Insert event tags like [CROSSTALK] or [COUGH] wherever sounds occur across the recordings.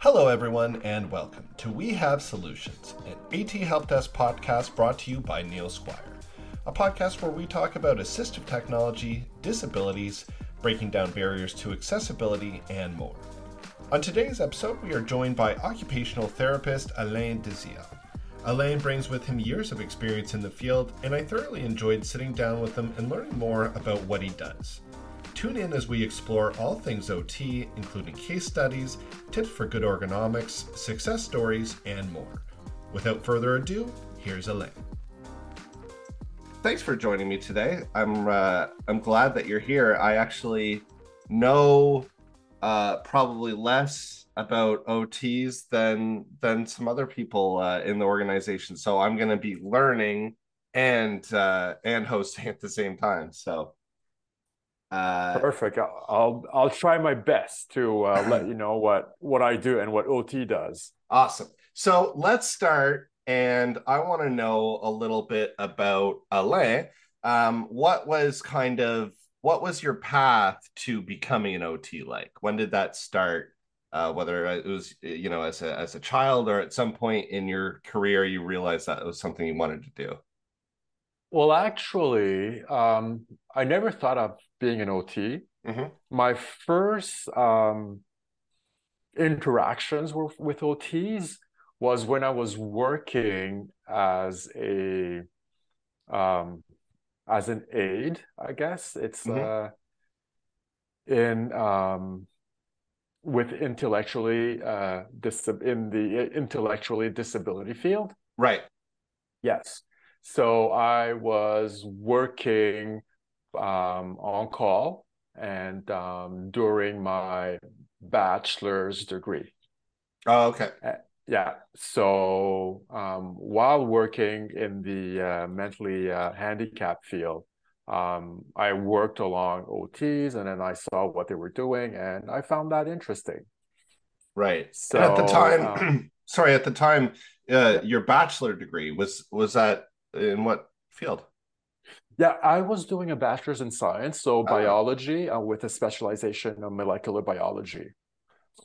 Hello, everyone, and welcome to We Have Solutions, an AT Help Desk podcast brought to you by Neil Squire, a podcast where we talk about assistive technology, disabilities, breaking down barriers to accessibility, and more. On today's episode, we are joined by occupational therapist Alain Désir. Alain brings with him years of experience in the field, and I thoroughly enjoyed sitting down with him and learning more about what he does. Tune in as we explore all things OT, including case studies, tips for good ergonomics, success stories, and more. Without further ado, here's Alain. Thanks for joining me today. I'm uh, I'm glad that you're here. I actually know uh, probably less about OTs than than some other people uh, in the organization, so I'm going to be learning and uh, and hosting at the same time. So uh, Perfect. I'll I'll try my best to uh, [LAUGHS] let you know what what I do and what OT does. Awesome. So let's start, and I want to know a little bit about Alain. Um, what was kind of what was your path to becoming an OT like? When did that start? Uh, whether it was you know as a as a child or at some point in your career you realized that it was something you wanted to do. Well, actually, um, I never thought of being an OT. Mm-hmm. My first um, interactions with, with OTs was when I was working as a um, as an aide. I guess it's mm-hmm. uh, in um, with intellectually uh, dis- in the intellectually disability field. Right. Yes. So I was working um, on call and um, during my bachelor's degree. Oh, okay. Uh, yeah. So um, while working in the uh, mentally uh, handicapped field, um, I worked along OTs and then I saw what they were doing and I found that interesting. Right. So and at the time, um, [CLEARS THROAT] sorry, at the time, uh, your bachelor degree was was that in what field? Yeah, I was doing a bachelor's in science, so oh. biology uh, with a specialization in molecular biology.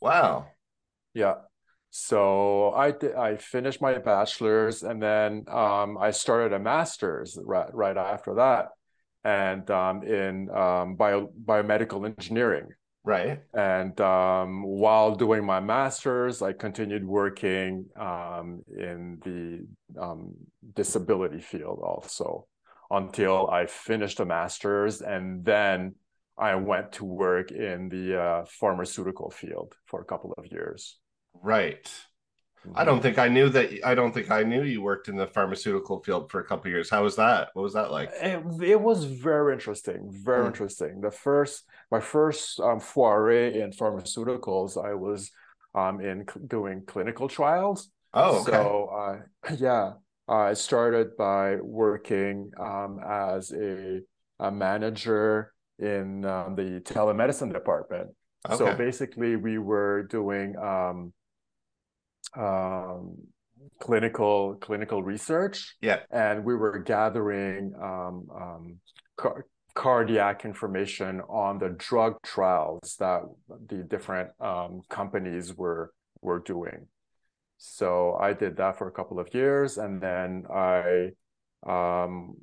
Wow. Yeah. So I did, I finished my bachelor's and then um, I started a master's right, right after that, and um, in um, bio, biomedical engineering. Right. And um, while doing my master's, I continued working um, in the um, disability field also until I finished a master's. And then I went to work in the uh, pharmaceutical field for a couple of years. Right. I don't think I knew that. I don't think I knew you worked in the pharmaceutical field for a couple of years. How was that? What was that like? It, it was very interesting. Very mm. interesting. The first, my first um, foray in pharmaceuticals, I was um, in cl- doing clinical trials. Oh, okay. So, uh, [LAUGHS] yeah, I started by working um, as a, a, manager in um, the telemedicine department. Okay. So basically, we were doing um, um, clinical clinical research. Yeah, and we were gathering um, um, car- cardiac information on the drug trials that the different um, companies were were doing. So I did that for a couple of years, and then I um,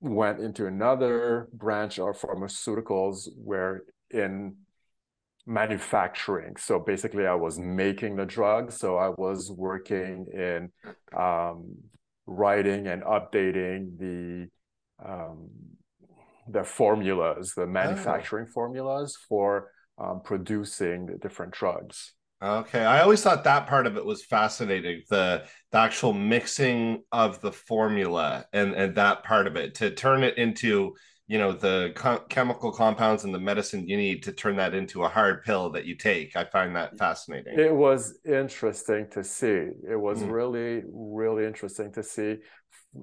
went into another branch of pharmaceuticals where in manufacturing. So basically, I was making the drug. So I was working in um, writing and updating the um, the formulas, the manufacturing oh. formulas for um, producing the different drugs. Okay, I always thought that part of it was fascinating the the actual mixing of the formula and and that part of it to turn it into you know the co- chemical compounds and the medicine you need to turn that into a hard pill that you take. I find that fascinating. It was interesting to see. It was mm. really really interesting to see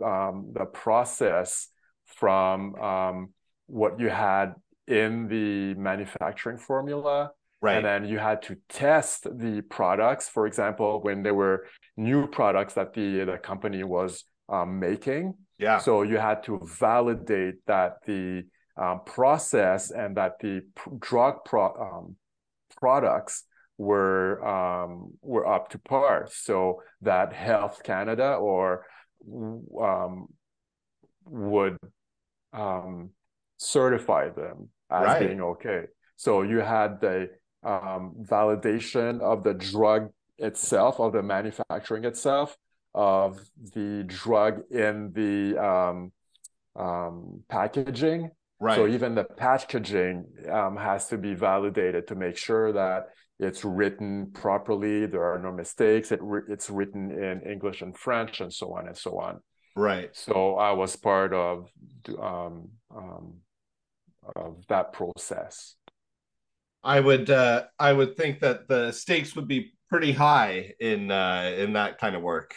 um, the process from um, what you had in the manufacturing formula right and then you had to test the products for example when there were new products that the the company was um, making yeah. So you had to validate that the um, process and that the drug pro- um, products were um, were up to par, so that Health Canada or um, would um, certify them as Right. being okay. So you had the um, validation of the drug itself, of the manufacturing itself, of the drug in the um, um, packaging. Right. So even the packaging um, has to be validated to make sure that it's written properly. There are no mistakes. It ri- it's written in English and French, and so on and so on. right. So I was part of um, um, of that process. I would uh I would think that the stakes would be pretty high in uh in that kind of work.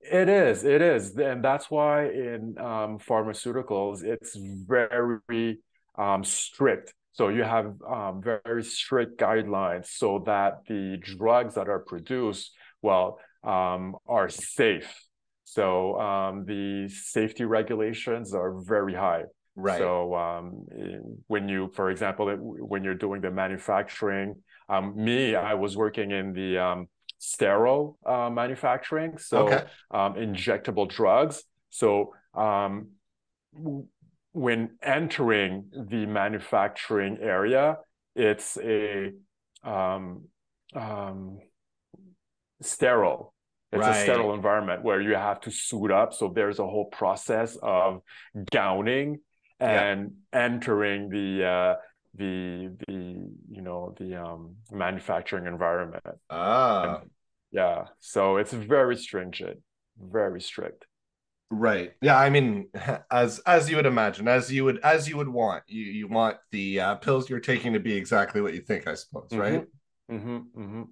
It is, it is, and that's why in um, pharmaceuticals it's very um, strict. So you have um, very strict guidelines so that the drugs that are produced, well, um, are safe. So um, the safety regulations are very high. Right. So um, when you, for example, when you're doing the manufacturing, um, me, I was working in the um, sterile uh, manufacturing, so Okay. um, injectable drugs. So um, when entering the manufacturing area, it's a um, um, sterile. It's Right. a sterile environment where you have to suit up. So there's a whole process of gowning Yeah. and entering the uh, the the you know the um, manufacturing environment. Ah. Yeah, so it's very stringent, very strict. Right. Yeah, I mean, [LAUGHS] as as you would imagine, as you would as you would want, you you want the uh, pills you're taking to be exactly what you think, I suppose, right? hmm hmm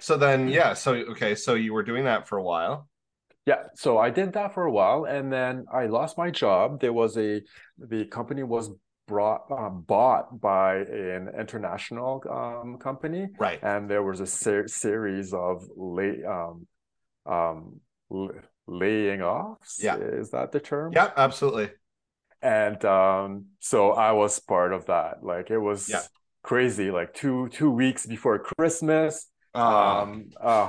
So then, yeah, so okay, so you were doing that for a while. Yeah, so I did that for a while, and then I lost my job. There was a the company was brought uh, bought by an international um, company, Right. and there was a ser series of lay um, um, l- laying offs. Yeah. is that the term? Yeah, absolutely. and um, so I was part of that. Like it was Yeah. crazy. Like two two weeks before Christmas, Uh, um, uh,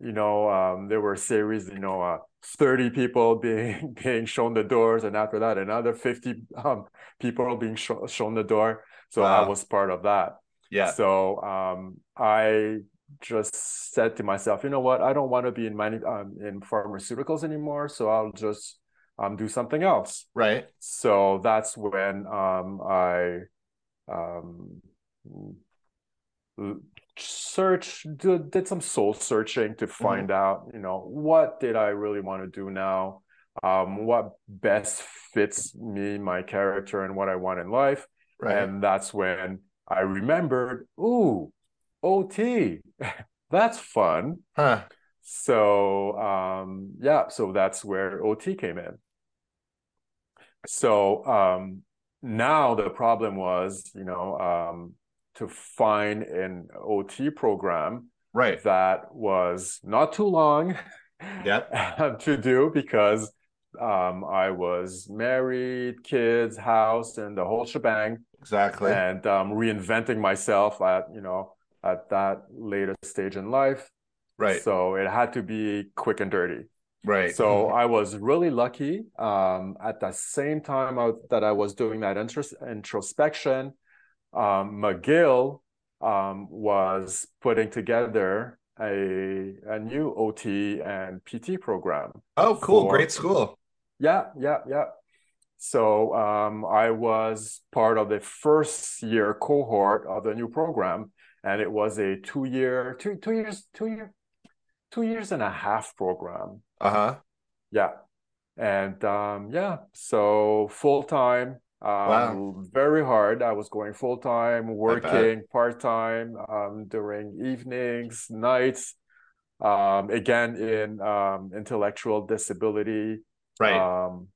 you know, um, there were a series, you know, uh, 30 people being [LAUGHS] being shown the doors, and after that, another 50 um, people being sho shown the door. So I was part of that. yeah. So um, I just said to myself, you know what? I don't want to be in many um, in pharmaceuticals anymore. So I'll just um, do something else. Right. So that's when um, I um, search did, did some soul searching to find out, you know, what did I really want to do now? Um, what best fits me, my character, and what I want in life. Right. And that's when I remembered, ooh, OT, [LAUGHS] that's fun. huh. So um, yeah, so that's where OT came in. So um, now the problem was, you know, um, to find an OT program Right. that was not too long Yep. [LAUGHS] to do because um, I was married, kids, house, and the whole shebang Exactly. and um, reinventing myself at you know at that later stage in life. Right. So it had to be quick and dirty. Right. So I was really lucky. Um, at the same time I, that I was doing that intros- introspection, um, McGill um, was putting together a a new OT and PT program. oh, cool. for- Great school. Yeah, yeah, yeah. So um, I was part of the first year cohort of the new program, and it was a two year, two two years, two year, two years and a half program. Uh huh. Yeah, and um, yeah, so full time. Um, Wow. very hard. I was going full time, working part time um, during evenings, nights. Um, again, in um, intellectual disability Right. um,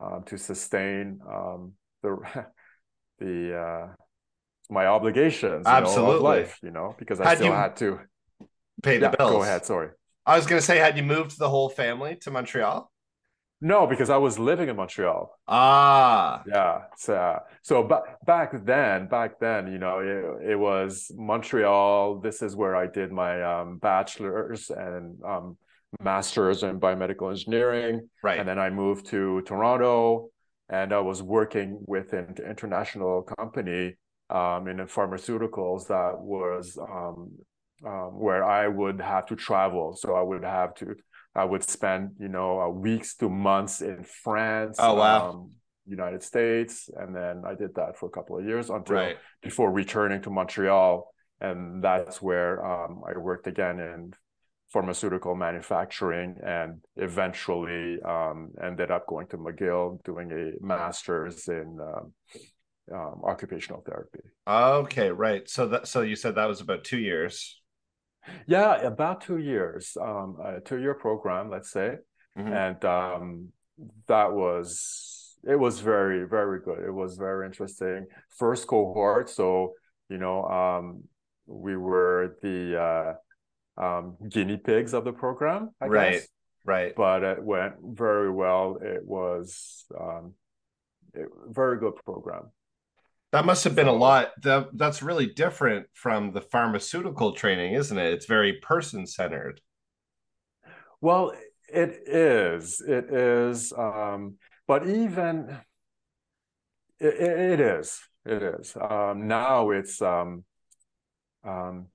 um, to sustain um, the [LAUGHS] the uh, my obligations, know, Absolutely. of life, you know, because I Had still had to. Pay the Yeah, bills. go ahead. Sorry. I was gonna say, had you moved the whole family to Montreal? No, because I was living in Montreal. Ah, Yeah. So, so ba- back then, back then, you know, it, it was Montreal. This is where I did my um, bachelor's and um, master's in biomedical engineering. right. And then I moved to Toronto and I was working with an international company um, in pharmaceuticals that was um, um, where I would have to travel. So I would have to, I would spend, you know, uh, weeks to months in France. Oh, wow. um, United States. And then I did that for a couple of years until right. before returning to Montreal. And that's where um, I worked again in pharmaceutical manufacturing and eventually um, ended up going to McGill doing a master's in um, um, occupational therapy. Okay, right. So that so you said that was about two years. Yeah, about two years, um, a two-year program, let's say, Mhm. and um, that was it was very very good. It was very interesting. First cohort, so you know, um, we were the uh, um, guinea pigs of the program, I Right. guess. Right. But it went very well. It was um, a very good program. That must have been a lot. That that's really different from the pharmaceutical training, isn't it? It's very person centered. Well, it is. It is. Um, but even it, it is. It is. Um, now it's um, um,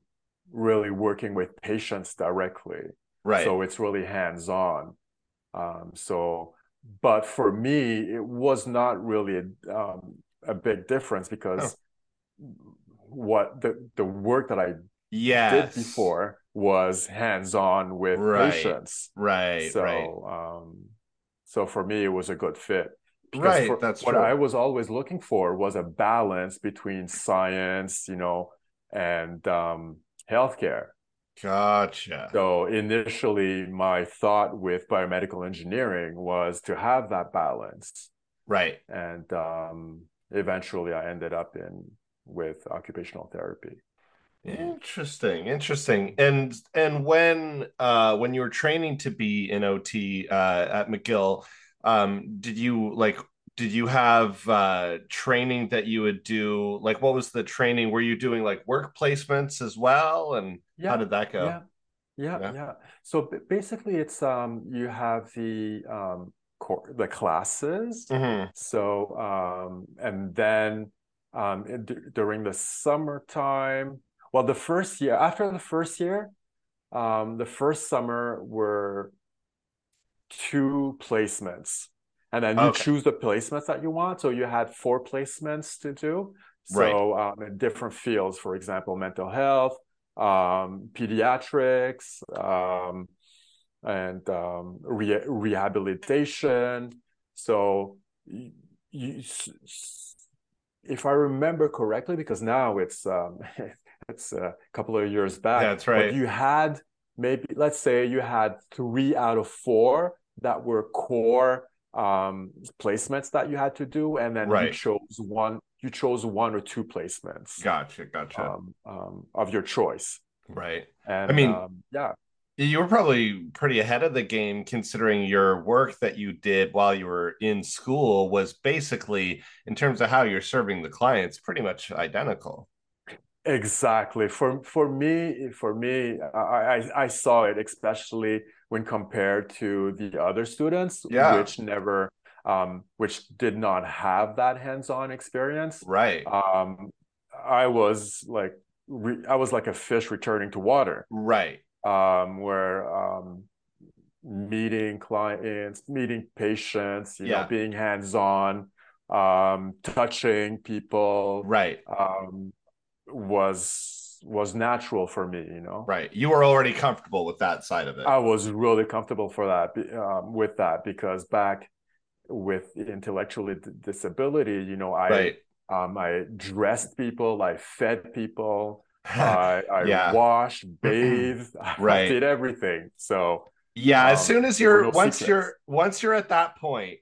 really working with patients directly. Right. So it's really hands-on. Um, so, but for me, it was not really a, big difference because what the the work that I yes. did before was hands-on with Right. patients. Right. So, right. um, so for me, it was a good fit. Because Right, that's what true. I was always looking for was a balance between science, you know, and um, healthcare. Gotcha. So initially, my thought with biomedical engineering was to have that balance, Right. and um, eventually, I ended up in with occupational therapy. Interesting, interesting. And and when uh when you were training to be in OT uh at McGill, um did you like did you have uh training that you would do like what was the training? Were you doing like work placements as well? And Yeah, how did that go? Yeah, yeah, Yeah. yeah. So b- basically, it's um you have the um core the classes. Mhm. So um and then um d- during the summertime, well, the first year after the first year, um the first summer were two placements, and then you Okay. choose the placements that you want. So you had four placements to do. Right. So um, in different fields, for example, mental health, um, pediatrics, um, and um, re- rehabilitation. So you, you, if I remember correctly, because now it's um, [LAUGHS] it's a couple of years back. That's but right. you had maybe let's say you had three out of four that were core um, placements that you had to do, and then you chose one. You chose one or two placements Gotcha, gotcha. um, um, of your choice. Right. And I mean- um, yeah, You were probably pretty ahead of the game considering your work that you did while you were in school was basically, in terms of how you're serving the clients, pretty much identical. exactly. For for me, for me, I, I I saw it especially when compared to the other students, Yeah. which never, um, which did not have that hands-on experience. Right. Um, I was like, re- I was like a fish returning to water. Right. Um, where um, meeting clients, meeting patients, you Yeah. know, being hands-on, um, touching people, Right. um, was was natural for me. You know, Right. You were already comfortable with that side of it. I was really comfortable for that um, with that because back with intellectual d- disability, you know, I right. um, I dressed people, I fed people. I, [LAUGHS] I Yeah. washed, [CLEARS THROAT] bathed, [LAUGHS] I Right. did everything. So yeah, as um, soon as you're once secrets. you're once you're at that point,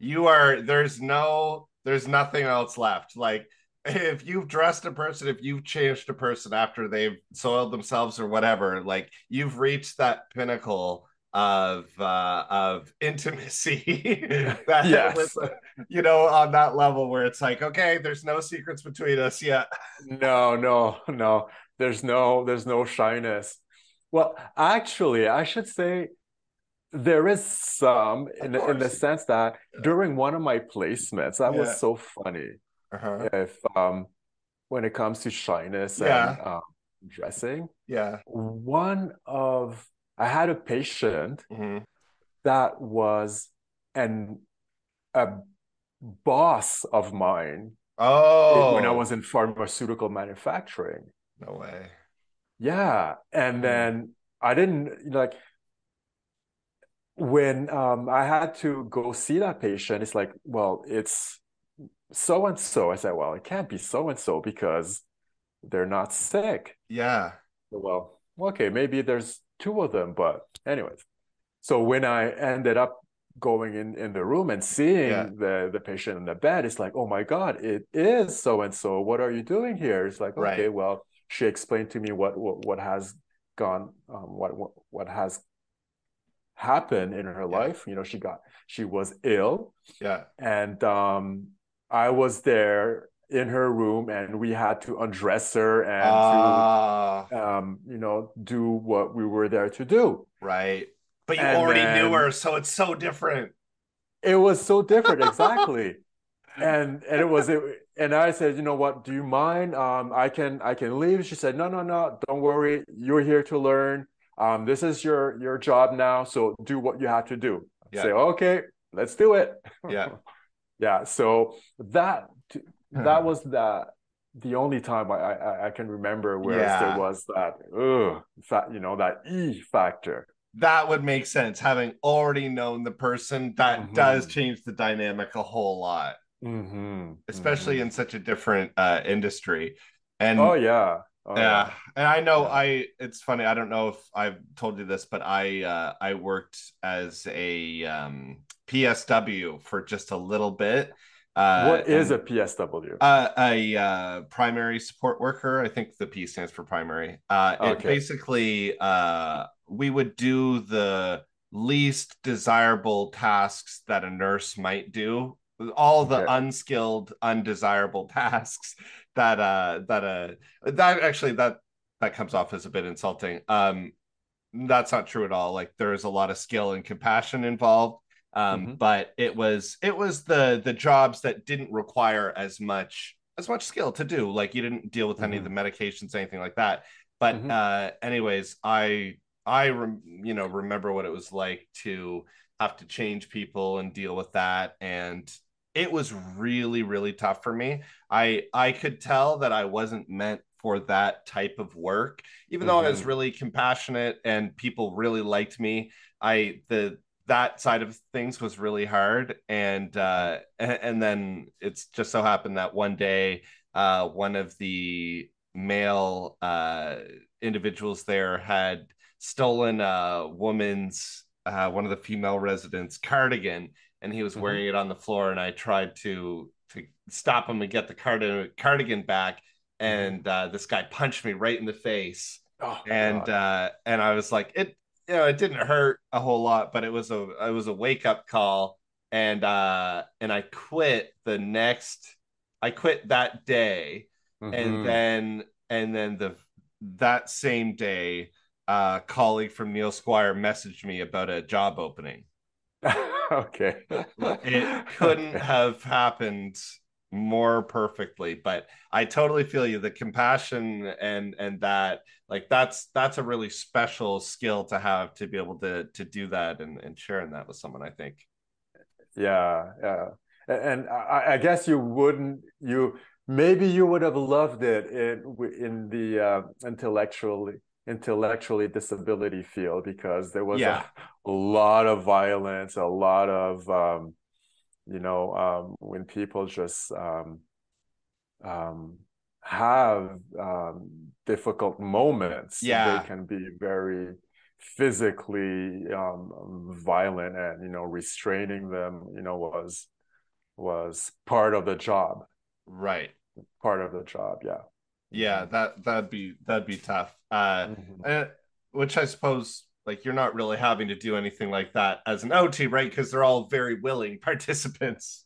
you are there's no there's nothing else left. Like [LAUGHS] if you've dressed a person, if you've changed a person after they've soiled themselves or whatever, like you've reached that pinnacle of uh of intimacy [LAUGHS] that Yes. with, uh, you know on that level where it's like okay there's no secrets between us yet No, no, no. There's no there's no shyness. Well, actually, I should say there is some in the, in the sense that Yeah. during one of my placements, that Yeah. was so funny. uh-huh. If um when it comes to shyness Yeah. and um, dressing, yeah one of I had a patient Mhm. that was an a boss of mine oh when I was in pharmaceutical manufacturing. no way Yeah, and Hmm. then I didn't like when um I had to go see that patient, it's like, well, it's so and so. I said, well, it can't be so and so because they're not sick. yeah Well, okay, maybe there's two of them, but anyways. So when I ended up going in in the room and seeing Yeah. the the patient in the bed, it's like, oh my God, it is so and so. What are you doing here? It's like, Right. okay, well, she explained to me what what, what has gone, um, what, what what has happened in her Yeah. life. You know, she got she was ill, yeah and um, I was there in her room, and we had to undress her and to Ah, um, you know, do what we were there to do. right but you And already knew her so it's so different It was so different, exactly. [LAUGHS] and and it was it, and I said, you know what, do you mind? Um, I can I can leave. She said, no, no, no, don't worry. You're here to learn. Um, this is your your job now, so do what you have to do. Yeah. Say, okay, let's do it. Yeah. [LAUGHS] yeah. So that that was the the only time I I, I can remember where Yeah. there was that fa- you know, that e factor. that would make sense having already known the person that does Mhm. change the dynamic a whole lot Mm-hmm. especially in such a different uh industry and Oh yeah. Oh, yeah and i know Yeah. i it's funny i don't know if i've told you this but i uh i worked as a um psw for just a little bit uh What is and- a PSW? Uh, a uh, primary support worker. I think the P stands for primary. Uh, it Okay. basically, uh, we would do the least desirable tasks that a nurse might do. All the Okay. unskilled, undesirable [LAUGHS] tasks that uh that uh that actually that that comes off as a bit insulting. Um, that's not true at all. Like there is a lot of skill and compassion involved um Mhm. but it was it was the the jobs that didn't require as much as much skill to do like you didn't deal with any of the medications anything like that but Mhm. uh anyways i i rem, you know remember what it was like to have to change people and deal with that and it was really really tough for me i i could tell that i wasn't meant for that type of work even though i was Mhm. really compassionate and people really liked me i the that side of things was really hard. And uh and, then it's just so happened that one day uh one of the male uh individuals there had stolen a woman's uh one of the female residents cardigan and he was Mhm. wearing it on the floor and i tried to to stop him and get the card- cardigan back. And uh this guy punched me right in the face. Oh, and uh and i was like it you know it didn't hurt a whole lot but it was a it was a wake up call and uh and i quit the next i quit that day Mhm. and then and then the that same day a colleague from neil squire messaged me about a job opening [LAUGHS] okay. it couldn't [LAUGHS] have happened more perfectly but i totally feel you the compassion and and that like that's that's a really special skill to have to be able to to do that and and sharing that with someone i think Yeah, yeah. And I, I guess you wouldn't you maybe you would have loved it in in the uh, intellectually intellectually disability field because there was Yeah. a, a lot of violence, a lot of um, you know, um, when people just um, um, have um, difficult moments, Yeah. they can be very physically um, violent, and you know, restraining them, you know, was was part of the job. right Part of the job, yeah. yeah that that'd be that'd be tough uh Mhm. Uh, which I suppose Like you're not really having to do anything like that as an OT, right? Because they're all very willing [LAUGHS] participants.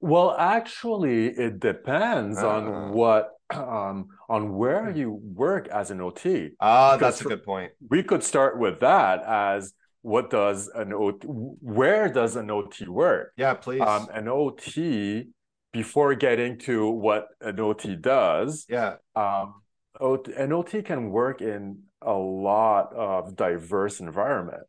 Well, actually, it depends Uh. on what um, on where you work as an OT. Ah, Because that's a good point. We could start with that as what does an OT where does an OT work? Yeah, please. Um, an OT before getting to what an OT does, yeah. um, OT, an OT can work in a lot of diverse environment.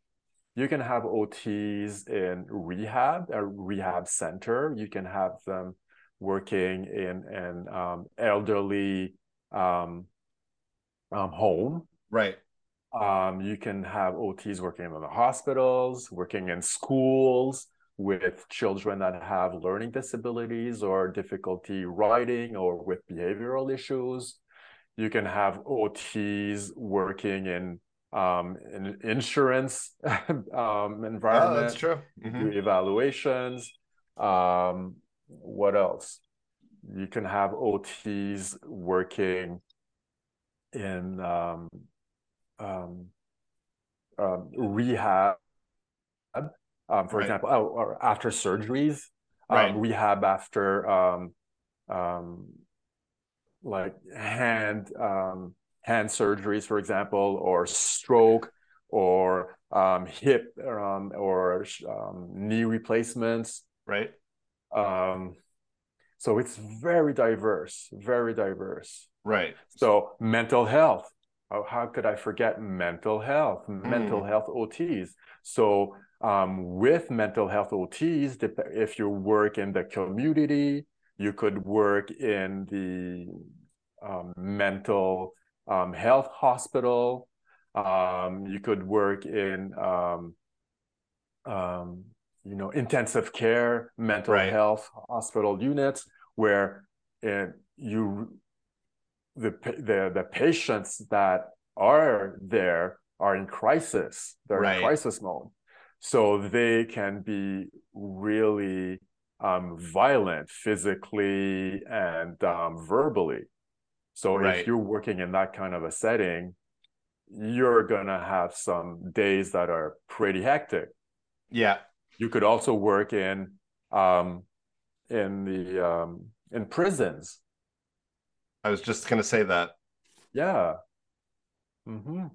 You can have OTs in rehab, a rehab center. You can have them working in an um, elderly um, um, home. Right. Um, you can have OTs working in the hospitals, working in schools with children that have learning disabilities or difficulty writing or with behavioral issues. You can have OTs working in um, in insurance [LAUGHS] um, environment. Oh, that's true. Mhm. do evaluations. Um, what else? You can have OTs working in um, um, um, rehab, um, for Right. example, oh, or after surgeries, Right. um, rehab after um, um, like hand um, hand surgeries, for example, or stroke, or um, hip um, or um, knee replacements. Right. Um, so it's very diverse, very diverse. Right. So mental health. Oh, how could I forget mental health? Mental Mm. health OTs. So um, with mental health OTs, if you work in the community, you could work in the um, mental um, health hospital. Um, you could work in um, um, you know intensive care mental Right. health hospital units where uh, you the the the patients that are there are in crisis they're Right. in crisis mode so they can be really um, violent physically and um, verbally so Right. if you're working in that kind of a setting you're gonna have some days that are pretty hectic Yeah. you could also work in um, in the um, in prisons. I was just gonna say that. Yeah. Mm hmm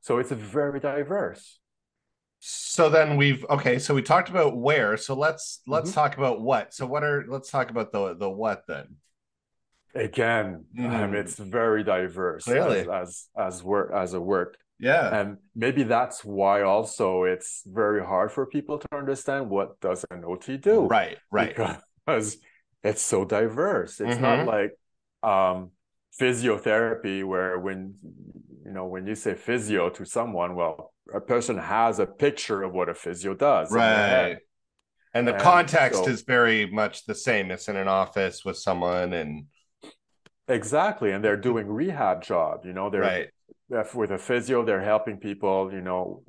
So it's very diverse. So then we've okay, so we talked about where. So let's let's Mhm. talk about what. So what are let's talk about the the what then. Again, um, Mhm. it's very diverse Clearly. as as as work as a work, Yeah. and maybe that's why also it's very hard for people to understand what does an OT do. Right, right. because it's so diverse. It's not Mhm. like um, physiotherapy, where when you know when you say physio to someone, well, a person has a picture of what a physio does. in their head. Right. And the And context so- is very much the same. It's in an office with someone and Exactly, and they're doing rehab job. You know, they're right. with a physio, they're helping people. You know,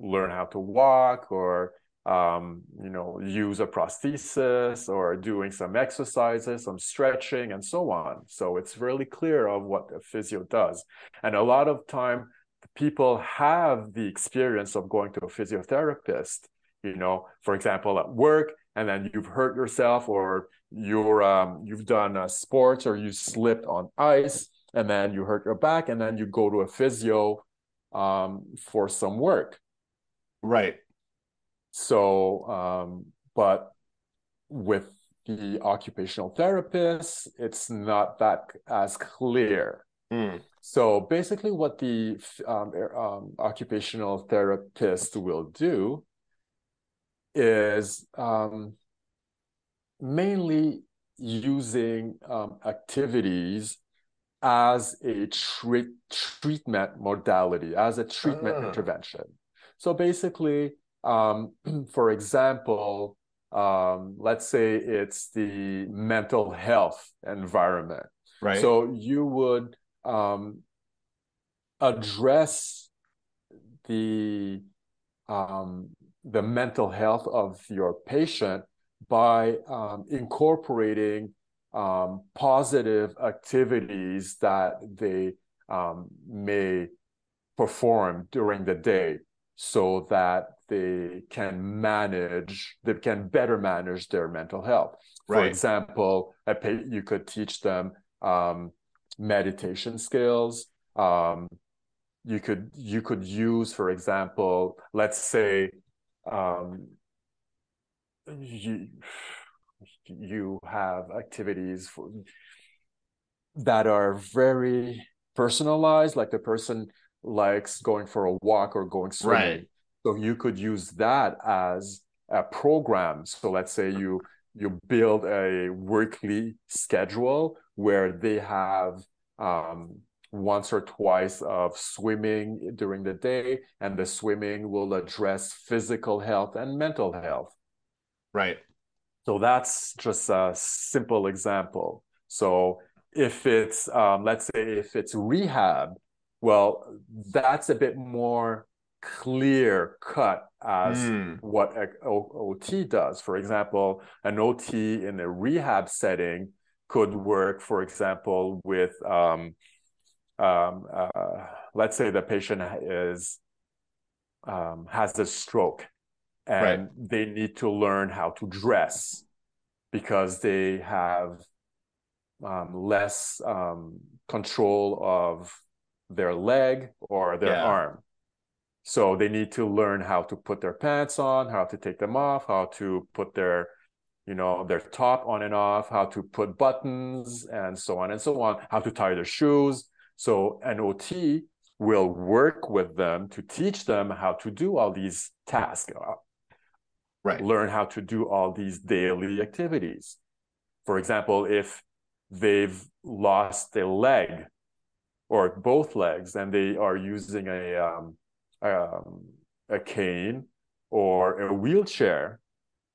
learn how to walk or um, you know use a prosthesis or doing some exercises, some stretching, and so on. So it's really clear of what a physio does, and a lot of time people have the experience of going to a physiotherapist. You know, for example, at work, and then you've hurt yourself or you're um, you've done uh, sports or you slipped on ice and then you hurt your back and then you go to a physio um, for some work Right. so um, but with the occupational therapist it's not that as clear Mm. So basically what the um, um, occupational therapist will do is um, mainly using um, activities as a treat, treatment modality, as a treatment Ah. intervention. So basically, um, [CLEARS THROAT] for example, um, let's say it's the mental health environment. Right. So you would um, address the um, the mental health of your patient by um, incorporating um, positive activities that they um, may perform during the day so that they can manage they can better manage their mental health. For example you could teach them um, meditation skills um, you could you could use for example let's say um, you you have activities for, that are very personalized like the person likes going for a walk or going swimming Right. so you could use that as a program so let's say you you build a weekly schedule where they have um, once or twice of swimming during the day and the swimming will address physical health and mental health Right. so that's just a simple example. So if it's, um, let's say, if it's rehab, well, that's a bit more clear cut as Mm. what a O- OT does. For example, an OT in a rehab setting could work, for example, with, um, um, uh, let's say the patient is um, has a stroke and they need to learn how to dress because they have um, less um, control of their leg or their Yeah. arm. So they need to learn how to put their pants on, how to take them off, how to put their, you know, their top on and off, how to put buttons and so on and so on, how to tie their shoes. So an OT will work with them to teach them how to do all these tasks, uh, Right. learn how to do all these daily activities. For example, if they've lost a leg or both legs and they are using a um, um, a cane or a wheelchair,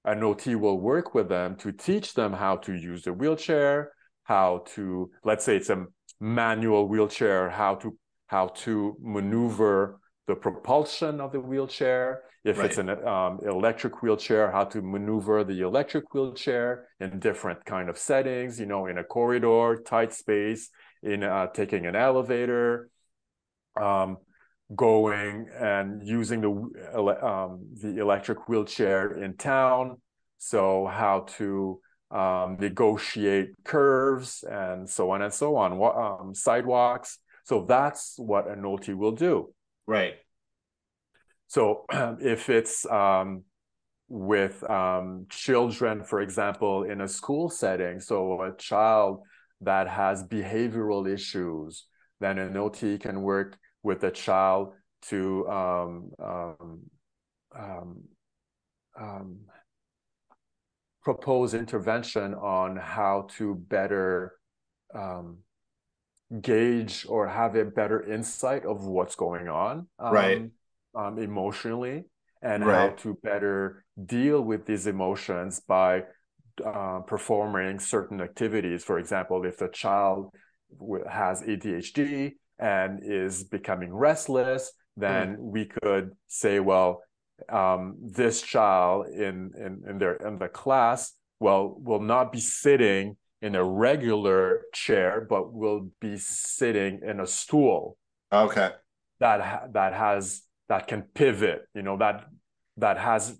an OT will work with them to teach them how to use the wheelchair, how to let's say it's a manual wheelchair, how to how to maneuver the propulsion of the wheelchair. If it's an um, electric wheelchair, how to maneuver the electric wheelchair in different kind of settings. You know, in a corridor, tight space, in uh, taking an elevator, um, going and using the um, the electric wheelchair in town. So how to um, negotiate curves and so on and so on, um, sidewalks. So that's what an OT will do. Right. So [CLEARS THROAT] if it's um, with um, children, for example, in a school setting, so a child that has behavioral issues, then an OT can work with a child to um, um, um, um, propose intervention on how to better um, gauge or have a better insight of what's going on um, Right. um, emotionally and how to better deal with these emotions by uh, performing certain activities. For example, if the child has ADHD and is becoming restless, then we could say, well, um, this child in, in in their in the class, well, will not be sitting in a regular chair, but will be sitting in a stool Okay. that that has that can pivot you know that that has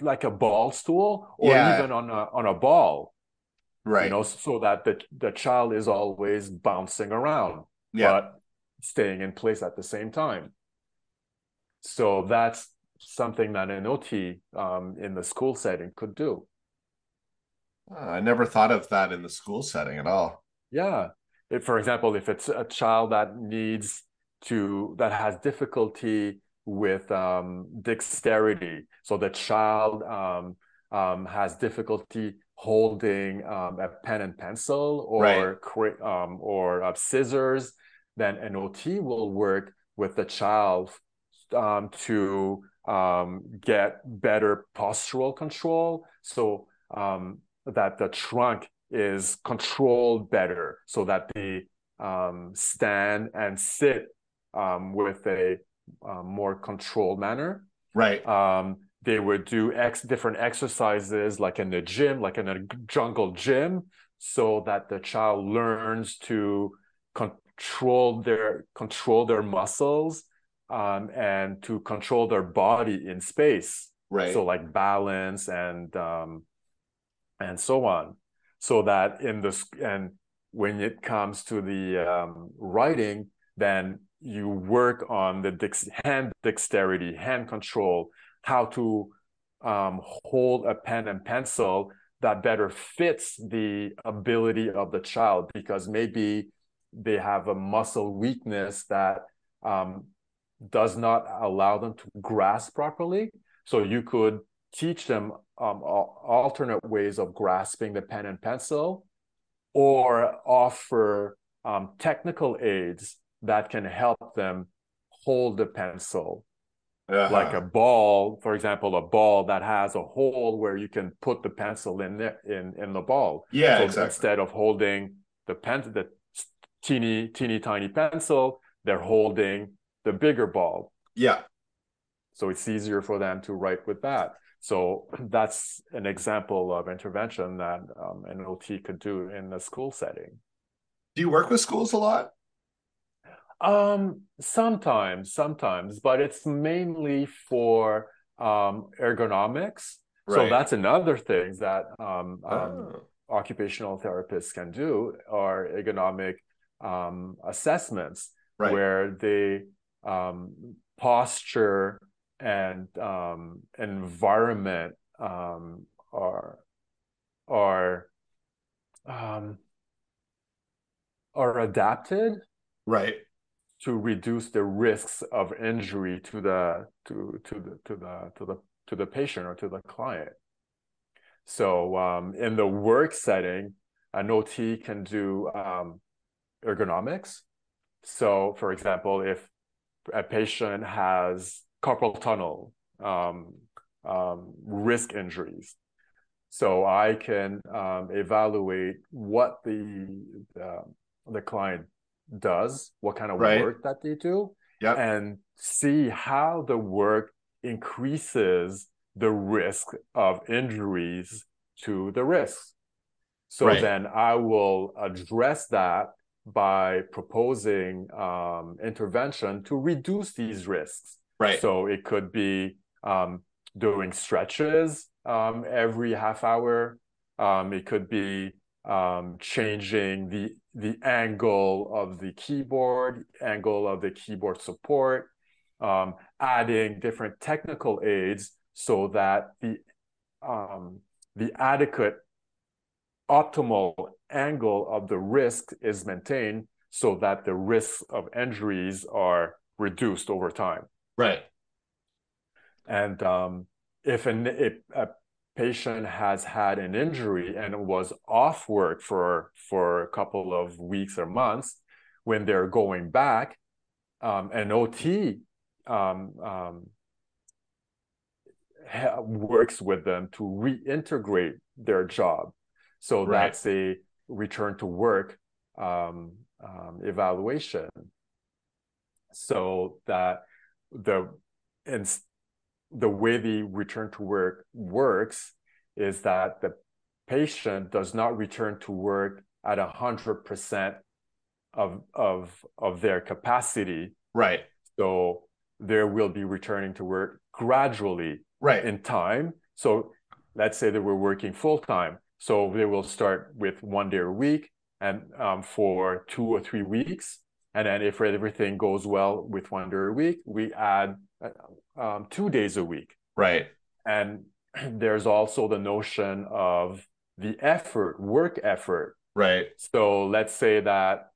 like a ball stool or Yeah. even on a on a ball Right. you know so that the the child is always bouncing around yeah. but staying in place at the same time so that's something that an ot um, in the school setting could do Ah, I never thought of that in the school setting at all. Yeah. If, for example, if it's a child that needs to, that has difficulty with um, dexterity, so the child um, um, has difficulty holding um, a pen and pencil or Right. cra- um, or uh, scissors, then an OT will work with the child um, to um, get better postural control. So um, that the trunk is controlled better so that they um, stand and sit um, with a um, more controlled manner. Right. Um, they would do ex- different exercises like in the gym, like in a jungle gym, so that the child learns to con- control their control their muscles um, and to control their body in space. Right. So like balance and um, and so on, so that in the and when it comes to the um, writing, then you work on the dex- hand dexterity, hand control, how to um, hold a pen and pencil that better fits the ability of the child because maybe they have a muscle weakness that um, does not allow them to grasp properly. So you could teach them um, alternate ways of grasping the pen and pencil or offer um, technical aids that can help them hold the pencil uh-huh. like a ball for example a ball that has a hole where you can put the pencil in there in in the ball yeah so exactly. instead of holding the pen the teeny teeny tiny pencil they're holding the bigger ball yeah so it's easier for them to write with that so [CLEARS THROAT] that's an example of intervention that um, an ot could do in a school setting do you work with schools a lot um, sometimes, sometimes, but it's mainly for um, ergonomics. Right. So that's another thing that um, um, oh. occupational therapists can do are ergonomic um, assessments right. where they um, posture and um, environment um, are are um, are adapted right to reduce the risks of injury to the to to the to the to the to the patient or to the client. So um, in the work setting, an OT can do um, ergonomics. So, for example, if a patient has carpal tunnel um, um risk injuries, so I can um, evaluate what the, the the client does, what kind of right. work that they do, yep. and see how the work increases the risk of injuries to the risks. So right. then I will address that by proposing um, intervention to reduce these risks. Right. So it could be um, doing stretches um, every half hour. Um, it could be um, changing the the angle of the keyboard, angle of the keyboard support, um, adding different technical aids so that the um, the adequate optimal angle of the risk is maintained so that the risks of injuries are reduced over time. Right. And um, if, an, if a patient has had an injury and was off work for for a couple of weeks or months when they're going back um, an ot um, um, ha- works with them to reintegrate their job so right. that's a return to work um, um, evaluation so that the and the way the return to work works is that the patient does not return to work at a hundred percent of of of their capacity. Right. So there will be returning to work gradually right. in time. So let's say that we're working full time. So they will start with one day a week and um, for two or three weeks. And then if everything goes well with one day a week, we add um, two days a week. Right. And [CLEARS THROAT] there's also the notion of the effort, work effort. Right. So let's say that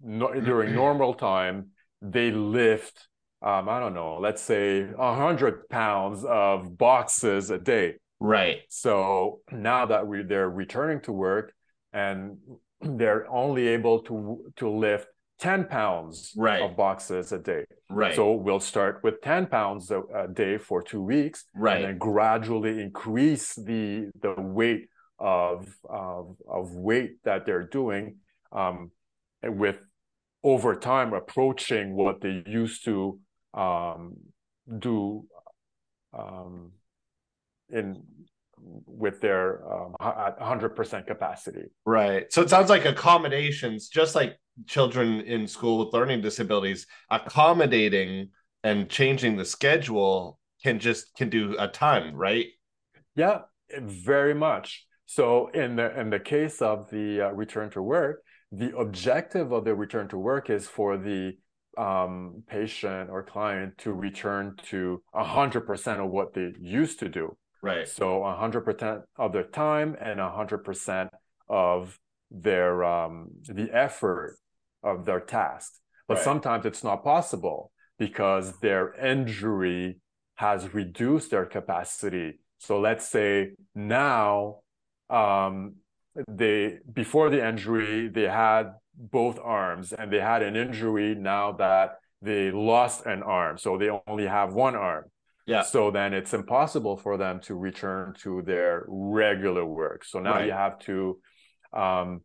no, during normal time, they lift, um, I don't know, let's say 100 pounds of boxes a day. Right. So now that we they're returning to work and they're only able to to lift 10 pounds right. of boxes a day. Right. So we'll start with 10 pounds a, a, day for two weeks. Right. And then gradually increase the the weight of of, of weight that they're doing um, with over time approaching what they used to um, do um, in with their um, at 100% capacity. Right. So it sounds like accommodations, just like children in school with learning disabilities, accommodating and changing the schedule can just can do a ton, right? Yeah, very much. So in the in the case of the uh, return to work, the objective of the return to work is for the um, patient or client to return to 100% of what they used to do. Right. So 100% of their time and 100% of their um, the effort of their task. But right. sometimes it's not possible because their injury has reduced their capacity. So let's say now um, they before the injury they had both arms and they had an injury now that they lost an arm so they only have one arm yeah so then it's impossible for them to return to their regular work so now right. you have to um,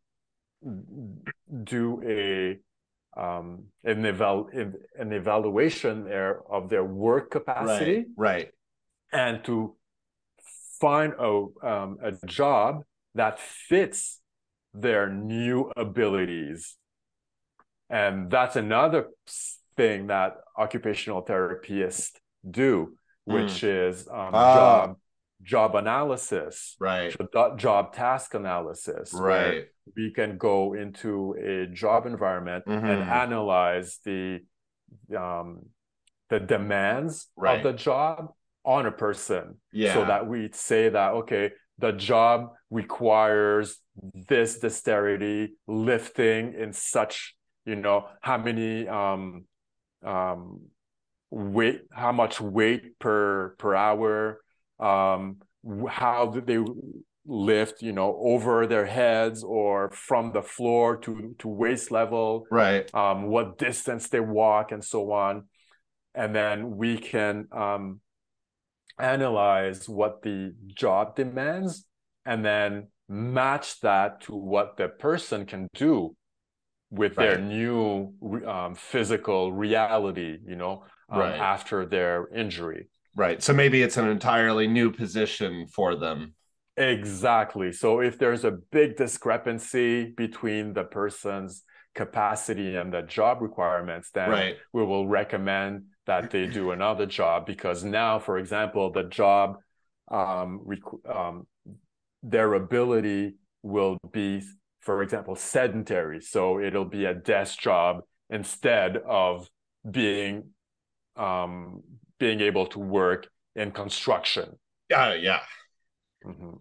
do a um, an, eval- an evaluation there of their work capacity right, right. and to find a, um, a job that fits their new abilities. And that's another thing that occupational therapists do, which mm. is um, ah. job job analysis, right? Job task analysis, right? We can go into a job environment mm-hmm. and analyze the um, the demands right. of the job on a person, yeah. so that we say that okay, the job requires this dexterity lifting in such you know how many um um weight how much weight per per hour um how do they lift you know over their heads or from the floor to to waist level right. um what distance they walk and so on. And then we can um analyze what the job demands and then match that to what the person can do with right. their new um, physical reality you know um, right. after their injury right so maybe it's an entirely new position for them exactly so if there's a big discrepancy between the person's capacity and the job requirements then right. we will recommend that they do another job because now, for example, the job um, rec- um, their ability will be, for example, sedentary. So it'll be a desk job instead of being um, being able to work in construction. Yeah, yeah, mm-hmm.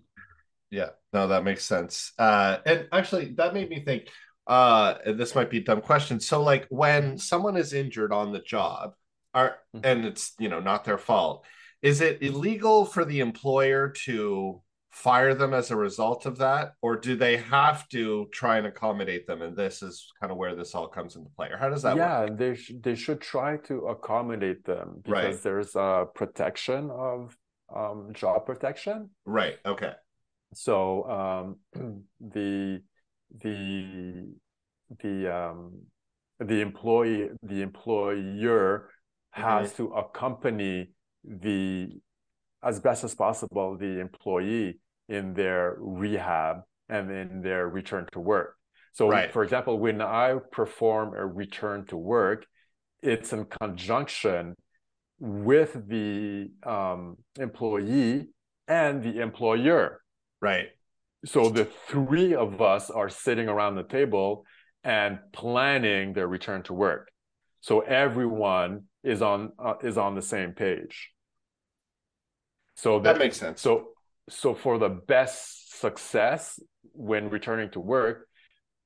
yeah. No, that makes sense. Uh, and actually, that made me think. Uh, this might be a dumb question. So, like, when someone is injured on the job, are mm-hmm. and it's you know not their fault is it illegal for the employer to fire them as a result of that or do they have to try and accommodate them and this is kind of where this all comes into play or how does that yeah work? they, sh- they should try to accommodate them because right. there's a protection of um, job protection right okay so um, [CLEARS THROAT] the the the um, the employee the employer has mm-hmm. to accompany the as best as possible the employee in their rehab and in their return to work. So right. for example when i perform a return to work it's in conjunction with the um, employee and the employer. Right. So the three of us are sitting around the table and planning their return to work. So everyone is on uh, is on the same page. So that, that makes sense. so so for the best success when returning to work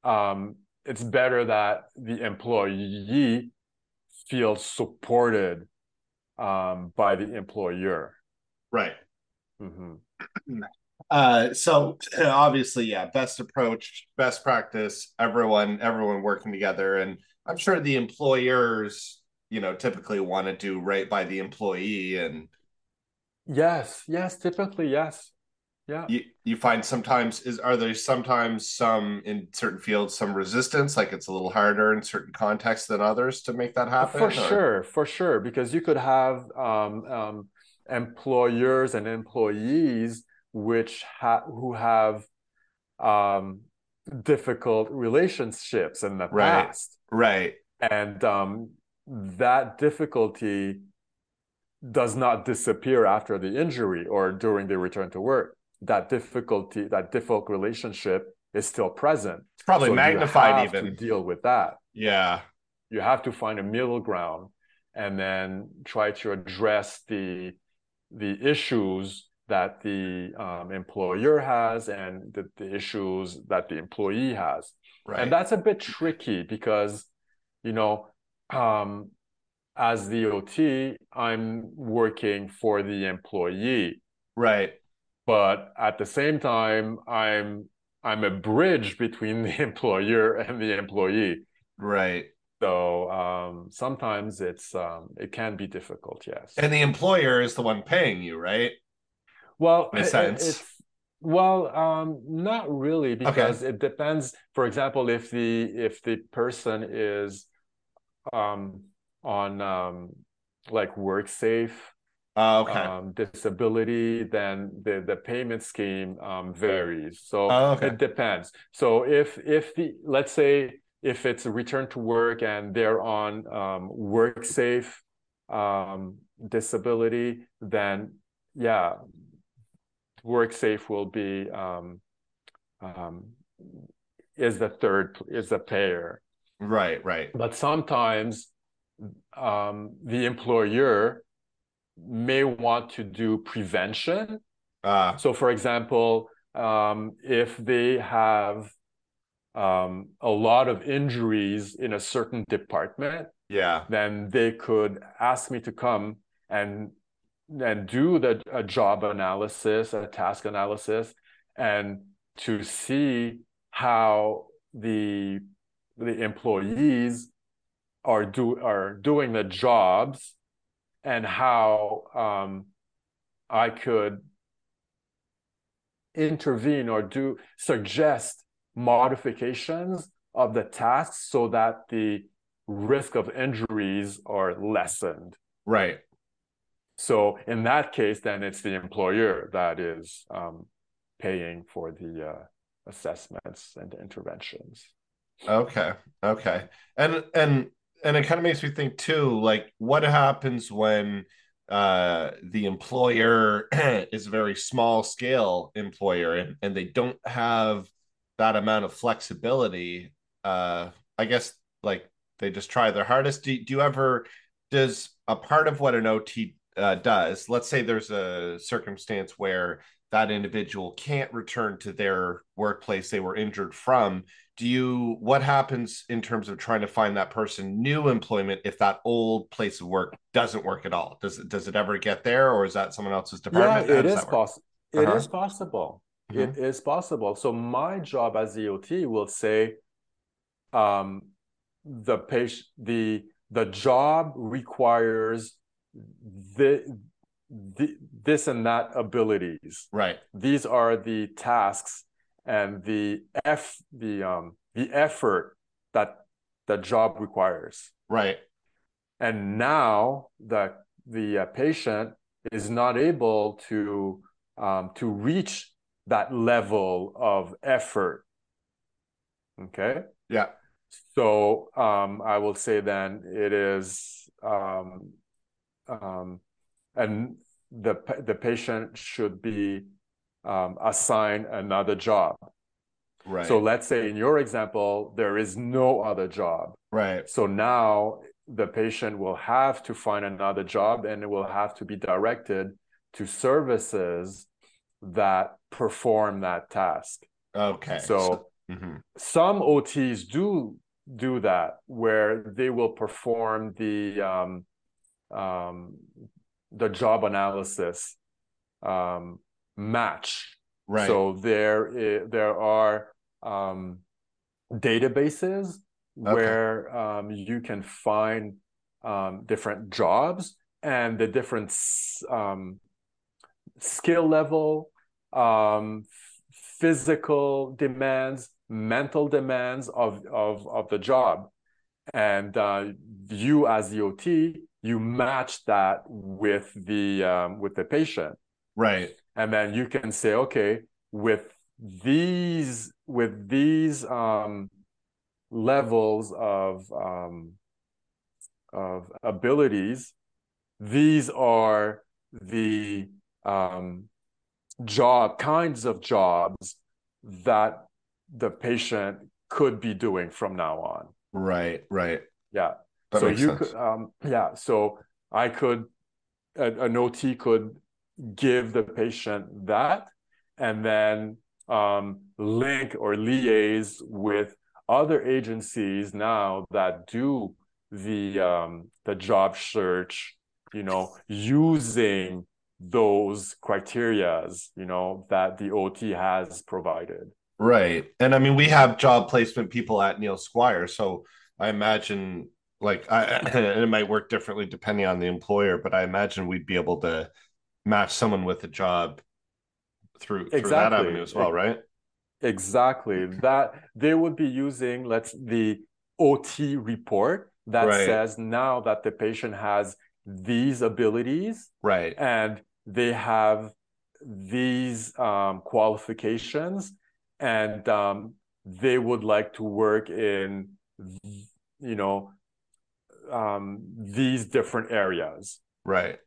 um, it's better that the employee feels supported um, by the employer. Right. Mm-hmm. [CLEARS THROAT] uh, so obviously yeah best approach best practice everyone everyone working together. And i'm sure the employers you know typically want to do right by the employee and yes yes typically yes yeah you, you find sometimes is are there sometimes some in certain fields some resistance like it's a little harder in certain contexts than others to make that happen for or? sure for sure because you could have um, um, employers and employees which ha- who have um, difficult relationships in the Right. past Right. and um, that difficulty does not disappear after the injury or during the return to work that difficulty that difficult relationship is still present It's probably So you magnified have even. to deal with that Yeah. you have to find a middle ground and then try to address the the issues that the um, employer has and the, the issues that the employee has Right. and that's a bit tricky because you know um, as the ot i'm working for the employee right. but at the same time i'm i'm a bridge between [LAUGHS] the employer and the employee Right. so um, sometimes it's um, it can be difficult. Yes. And the employer is the one paying you, right? well, in a it- sense. it's well, um, not really because it depends. For example, if the if the person is um, on um, like WorkSafe Oh, okay. um, disability, then the the payment scheme um, varies. So Oh, okay. it depends. So if if the let's say if it's a return to work and they're on um, WorkSafe um, disability, then yeah, WorkSafe will be um, um, is the third is the payer. right. Right. But sometimes um, the employer may want to do prevention. Uh, So, for example, um, if they have um, a lot of injuries in a certain department, yeah. then they could ask me to come and and do the a job analysis, a task analysis, and to see how the the employees are do are doing the jobs and how um, I could intervene or do suggest modifications of the tasks so that the risk of injuries are lessened. Right. So in that case, then it's the employer that is um, paying for the uh, assessments and interventions. Okay. Okay. And and and it kind of makes me think too, like what happens when uh the employer [CLEARS THROAT] is a very small scale employer and, and they don't have that amount of flexibility. Uh I guess like they just try their hardest. Do, do you ever does a part of what an OT uh, does, let's say there's a circumstance where that individual can't return to their workplace they were injured from do you what happens in terms of trying to find that person new employment if that old place of work doesn't work at all does it does it ever get there or is that someone else's department How it is work? possible. It Uh-huh. is possible. Mhm. It is possible. So my job as EOT will say, um, the patient, the the job requires the, the this and that abilities. right These are the tasks and the f the um the effort that the job requires. right And now the the uh, patient is not able to um, to reach that level of effort. Okay. yeah So um, I will say then it is, um, um, and the the patient should be um, assigned another job. right So let's say in your example there is no other job. right So now the patient will have to find another job and it will have to be directed to services that perform that task. okay So mhm. some OTs do do that where they will perform the um, um, the job analysis um, match. right So there i- there are um, databases where um, you can find um, different jobs and the different um, skill level, um, physical demands, mental demands of, of, of the job. And uh, you as the OT, you match that with the um, with the patient right and then you can say okay with these with these um, levels of um, of abilities, these are the um, job kinds of jobs that the patient could be doing from now on. Right, right. Yeah. That so you sense. could, um, yeah. So I could, a- an OT could give the patient that, and then um, link or liaise with other agencies now that do the um, the job search. You know, using those criterias, you know, that the OT has provided. Right. And I mean, we have job placement people at Neil Squire. So I imagine, like, I, and [CLEARS THROAT] it might work differently depending on the employer, but I imagine we'd be able to match someone with a job through, through that avenue as well, right? Exactly. [CLEARS THROAT] That they would be using let's the OT report that Right. says now that the patient has these abilities Right. and they have these um, qualifications and um, they would like to work in you know um, these different areas. Right.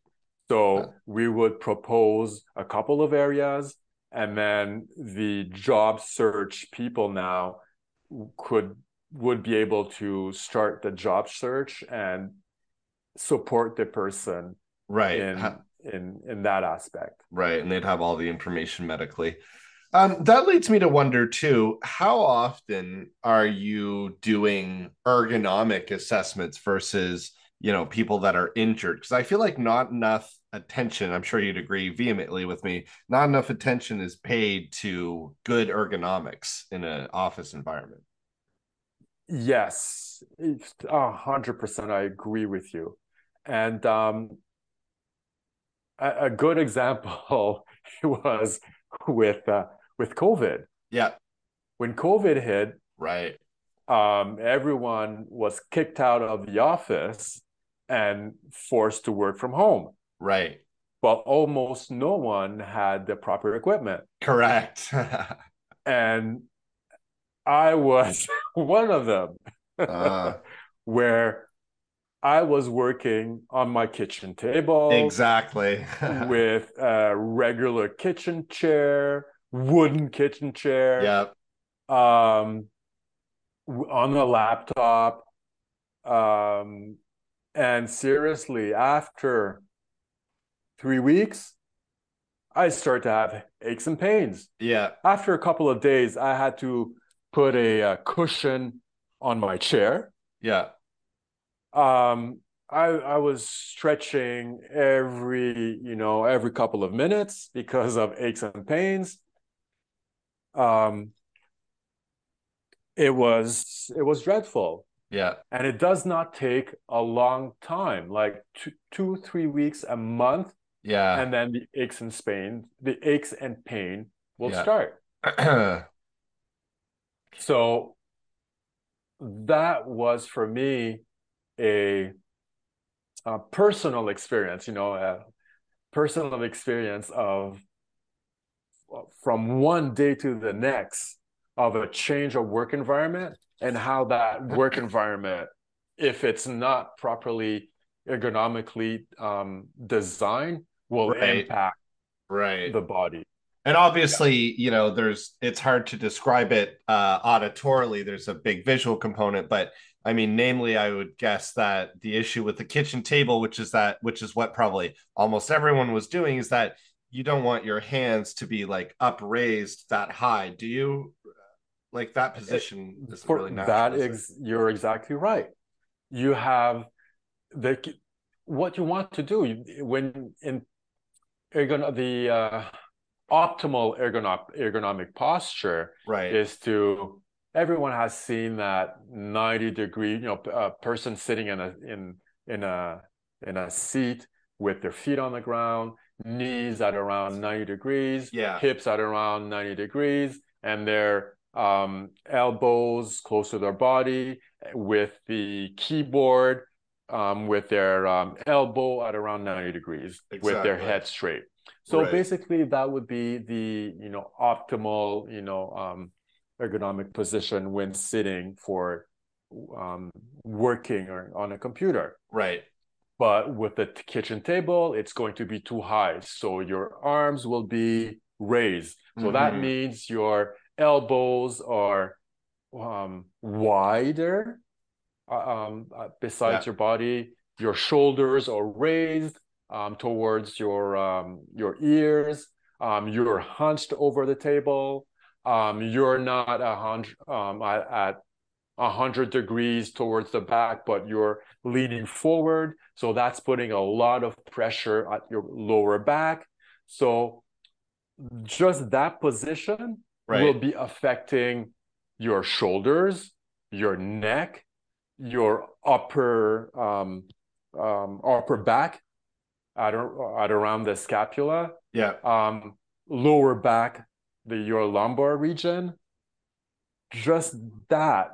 So we would propose a couple of areas, and then the job search people now could would be able to start the job search and support the person Right. in in in that aspect. Right. And they'd have all the information medically. Um, that leads me to wonder too, how often are you doing ergonomic assessments versus, you know, people that are injured? Because I feel like not enough attention, I'm sure you'd agree vehemently with me, not enough attention is paid to good ergonomics in an office environment. Yes, a hundred percent. I agree with you. And um, a, a good example [LAUGHS] was with uh, with COVID. Yeah. When COVID hit, Right. um, everyone was kicked out of the office and forced to work from home. Right. But almost no one had the proper equipment. Correct. [LAUGHS] And I was [LAUGHS] one of them, Uh. [LAUGHS] where I was working on my kitchen table exactly. with a regular kitchen chair, wooden kitchen chair. yep. um on the laptop um and seriously after three weeks i start to have aches and pains Yeah. after a couple of days i had to put a, uh cushion on my chair Yeah. um I, I was stretching every you know every couple of minutes because of aches and pains um it was it was dreadful Yeah. and it does not take a long time like two, two three weeks a month Yeah. and then the aches and pain the aches and pain will Yeah. start [CLEARS THROAT] so that was for me a, a personal experience you know a personal experience of from one day to the next of a change of work environment and how that work [CLEARS THROAT] environment if it's not properly ergonomically um, designed will Right. impact right. the body And obviously, you know, there's it's hard to describe it uh auditorily. There's a big visual component, but I mean, namely, I would guess that the issue with the kitchen table, which is that, which is what probably almost everyone was doing, is that you don't want your hands to be like upraised that high. Do you like that position is really natural? that is you're exactly right. You have the what you want to do when in ergon the uh, optimal ergonomic ergonomic posture right. is to everyone has seen that 90 degree you know a person sitting in a in in a in a seat with their feet on the ground knees at around 90 degrees Yeah. hips at around 90 degrees and their um, elbows close to their body with the keyboard um, with their um, elbow at around 90 degrees exactly. with their head straight. So right. basically, that would be the you know optimal you know um, ergonomic position when sitting for um, working or on a computer. Right. But with the kitchen table, it's going to be too high, so your arms will be raised. So mm-hmm. that means your elbows are um, wider um, uh, besides yeah. your body. Your shoulders are raised um, towards your um, your ears. Um, you're hunched over the table. Um, you're not a hundred um, at a hundred degrees towards the back, but you're leaning forward. So that's putting a lot of pressure at your lower back. So just that position right. will be affecting your shoulders, your neck, your upper um, um, upper back, at, at around the scapula. Yeah. Um, lower back, the your lumbar region. Just that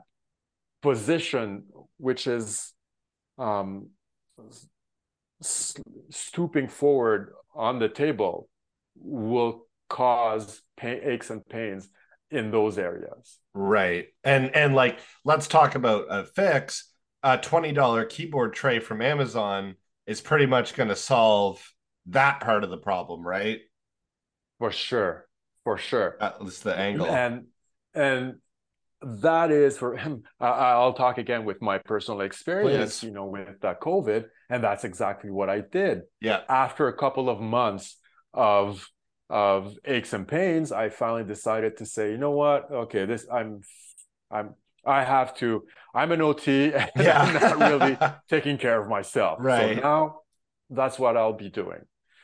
position, which is um, stooping forward on the table, will cause pain, aches and pains in those areas. Right. And and like let's talk about a fix. A $20 keyboard tray from Amazon is pretty much going to solve that part of the problem, right? For sure. For sure. That's the angle. And and that is for [LAUGHS] him. I'll talk again with my personal experience, Please. you know, with uh, COVID, and that's exactly what I did. Yeah. After a couple of months of of aches and pains, I finally decided to say, you know what? Okay, this I'm I'm I have to. I'm an OT [LAUGHS] and yeah. I'm not really [LAUGHS] taking care of myself. Right. So now that's what I'll be doing.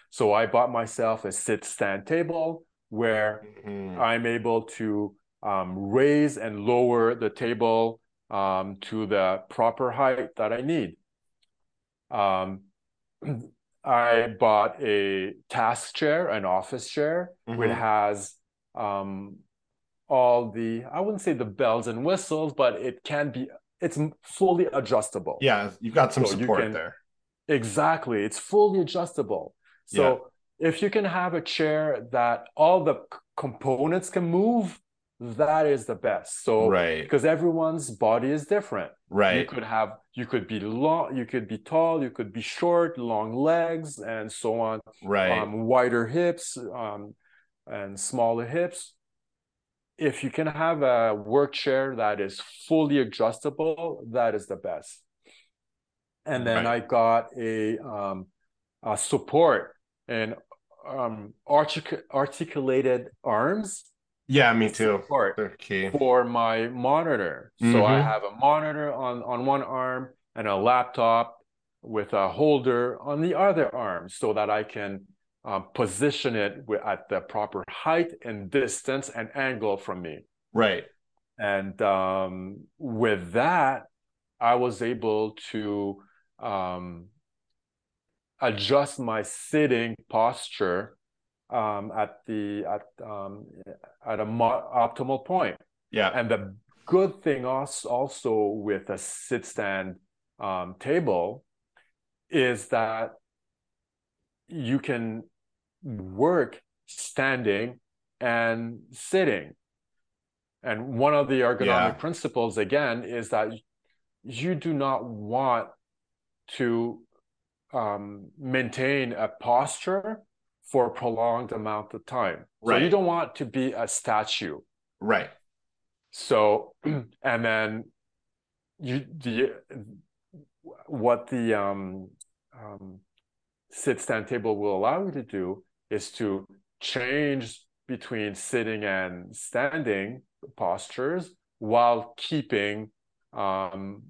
So I bought myself a sit stand table where mm-hmm. I'm able to um, raise and lower the table um, to the proper height that I need. Um, [CLEARS THROAT] I bought a task chair, an office chair, mm-hmm. which has um, all the I wouldn't say the bells and whistles, but it can be it's fully adjustable. Yeah, you've got some so support can, there. Exactly, it's fully adjustable. So yeah. if you can have a chair that all the components can move, that is the best. So right, because everyone's body is different. Right, you could have you could be long, you could be tall, you could be short, long legs, and so on. Right, um, wider hips, um, and smaller hips if you can have a work chair that is fully adjustable, that is the best. And then right. I got a, um, a support and um, artic- articulated arms. Yeah, me too. Key. For my monitor. Mm-hmm. So I mm-hmm. have a monitor on, on one arm and a laptop with a holder on the other arm so that I can um, position it at the proper height and distance and angle from me. Right. And um, with that, I was able to um, adjust my sitting posture um, at the at um, at a mo- optimal point. Yeah. And the good thing also also with a sit stand um, table is that you can work standing and sitting. And one of the ergonomic yeah. principles, again, is that you do not want to um, maintain a posture for a prolonged amount of time. Right. So you don't want to be a statue. Right. So, [CLEARS THROAT] and then you the what the um, um, sit stand table will allow you to do is to change between sitting and standing postures while keeping um,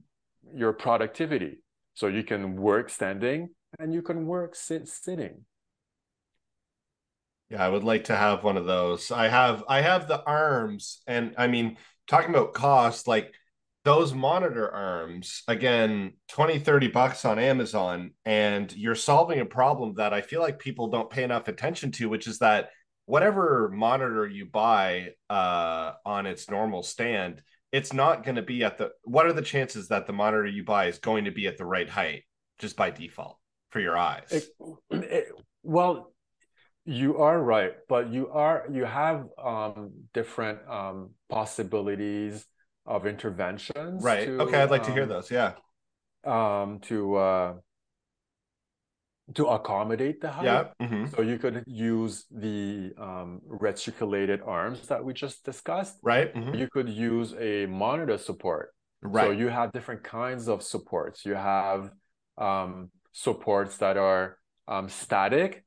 your productivity. So you can work standing and you can work sit sitting. Yeah, I would like to have one of those. I have I have the arms and I mean talking about cost like those monitor arms again 20 30 bucks on amazon and you're solving a problem that i feel like people don't pay enough attention to which is that whatever monitor you buy uh, on its normal stand it's not going to be at the what are the chances that the monitor you buy is going to be at the right height just by default for your eyes. It, it, well, you are right, but you are you have um, different um, possibilities of interventions. right. to, okay, I'd like to hear um, those. Yeah. Um, to uh, to accommodate the height. Yeah. hmm So you could use the um, articulated arms that we just discussed. Right. mhm, You could use a monitor support. Right. So you have different kinds of supports. You have um, supports that are um, static.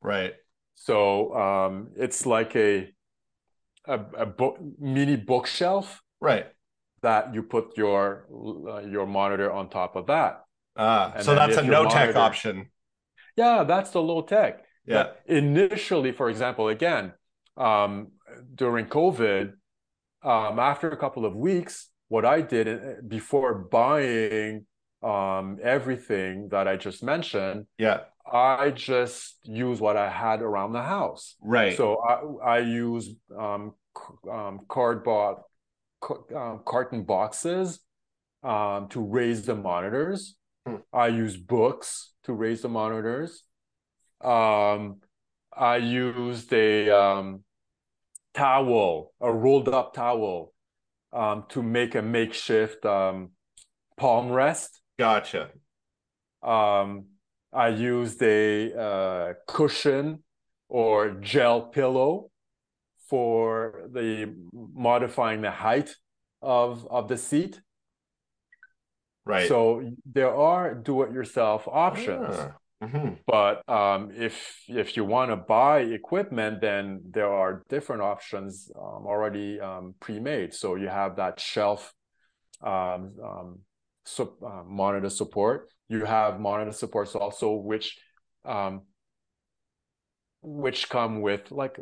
right. So um, it's like a a, a book, mini bookshelf Right. that you put your uh, your monitor on top of that. Ah, And so that's a no tech option. Yeah, that's the low tech. Yeah. But initially, for example, again, um, during COVID, um, after a couple of weeks, what I did uh, before buying um, everything that I just mentioned, Yeah. I just use what I had around the house. Right. So I, I use um, um, cardboard, um, carton boxes um, to raise the monitors. Hmm. I use books to raise the monitors. Um, I used a um, towel, a rolled up towel, um, to make a makeshift um, palm rest. Gotcha. Um, I used a uh, cushion or gel pillow for the modifying the height of of the seat. Right. So there are do-it-yourself options. Ah, mhm. But um, if if you want to buy equipment, then there are different options um, already um, pre-made. So you have that shelf um, uh, monitor support. You have monitor supports also, which um, which come with like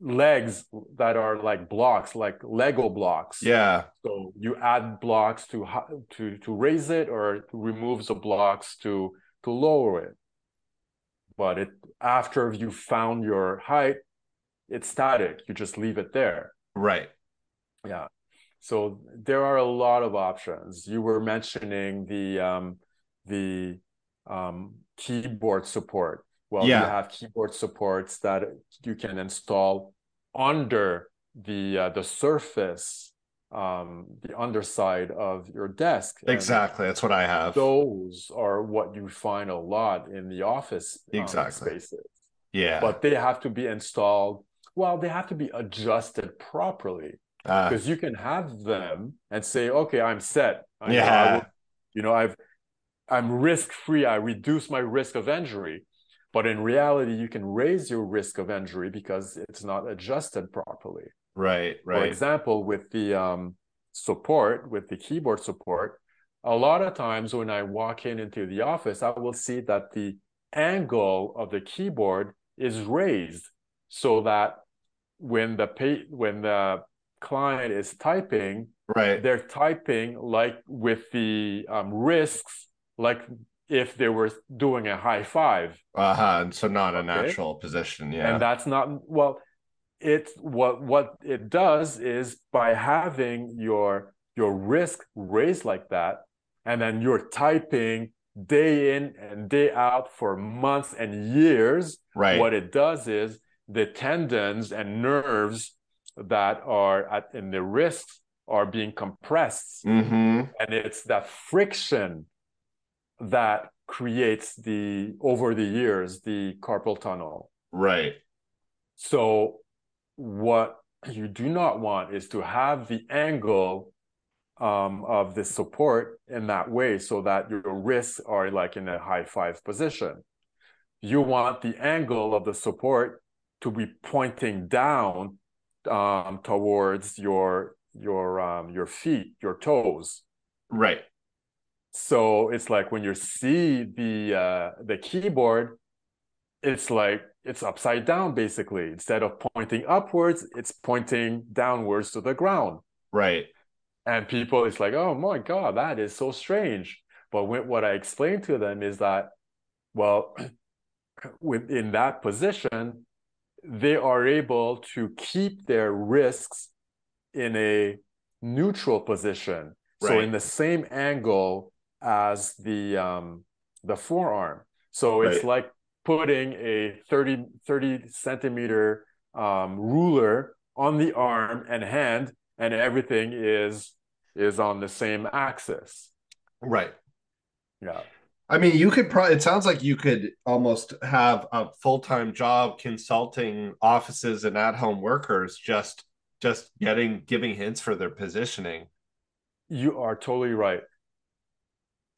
legs that are like blocks, like Lego blocks. Yeah. So you add blocks to to to raise it, or removes the blocks to to lower it. But it after you found your height, it's static. You just leave it there. Right. Yeah. So there are a lot of options. You were mentioning the um, the um, keyboard support. Well, Yeah. you have keyboard supports that you can install under the uh, the surface, um, the underside of your desk. And Exactly. That's what I have. Those are what you find a lot in the office um, Exactly. spaces yeah. but they have to be installed well they have to be adjusted properly Ah, because you can have them and say okay i'm set I know Yeah. will- you know i've i'm risk free i reduce my risk of injury but in reality you can raise your risk of injury because it's not adjusted properly right. right. for example with the um, support with the keyboard support a lot of times when i walk in into the office i will see that the angle of the keyboard is raised so that when the pay, when the client is typing Right. they're typing like with the um, risks like if they were doing a high five Uh huh. And so not a Okay. natural position. Yeah. and that's not well it what what it does is by having your your risk raised like that and then you're typing day in and day out for months and years right. what it does is the tendons and nerves that are at in the wrists are being compressed mm-hmm. and it's that friction that creates the over the years the carpal tunnel Right. so what you do not want is to have the angle um, of the support in that way so that your wrists are like in a high five position. You want the angle of the support to be pointing down um, towards your your um, your feet, your toes. Right. So it's like when you see the uh, the keyboard, it's like it's upside down basically. Instead of pointing upwards, it's pointing downwards to the ground. Right. And people, it's like, oh my god, that is so strange. But when, what I explain to them is that, well, [CLEARS THROAT] within that position, they are able to keep their risks in a neutral position. So in the same angle as the um, the forearm. So it's like putting a 30, 30 centimeter um, ruler on the arm and hand, and everything is is on the same axis. Right. Yeah. I mean, you could probably, it sounds like you could almost have a full time job consulting offices and at home workers just just getting giving hints for their positioning. You are totally right.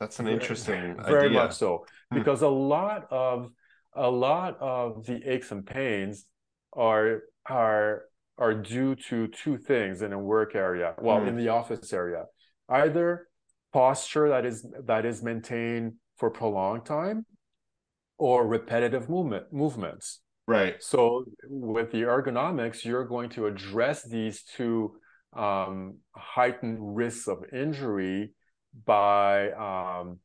That's an interesting very idea. much so Hmm. because a lot of a lot of the aches and pains are are are due to two things in a work area well Hmm. in the office area either posture that is that is maintained for prolonged time or repetitive movement movements Right. so with the ergonomics, you're going to address these two um, heightened risks of injury by um,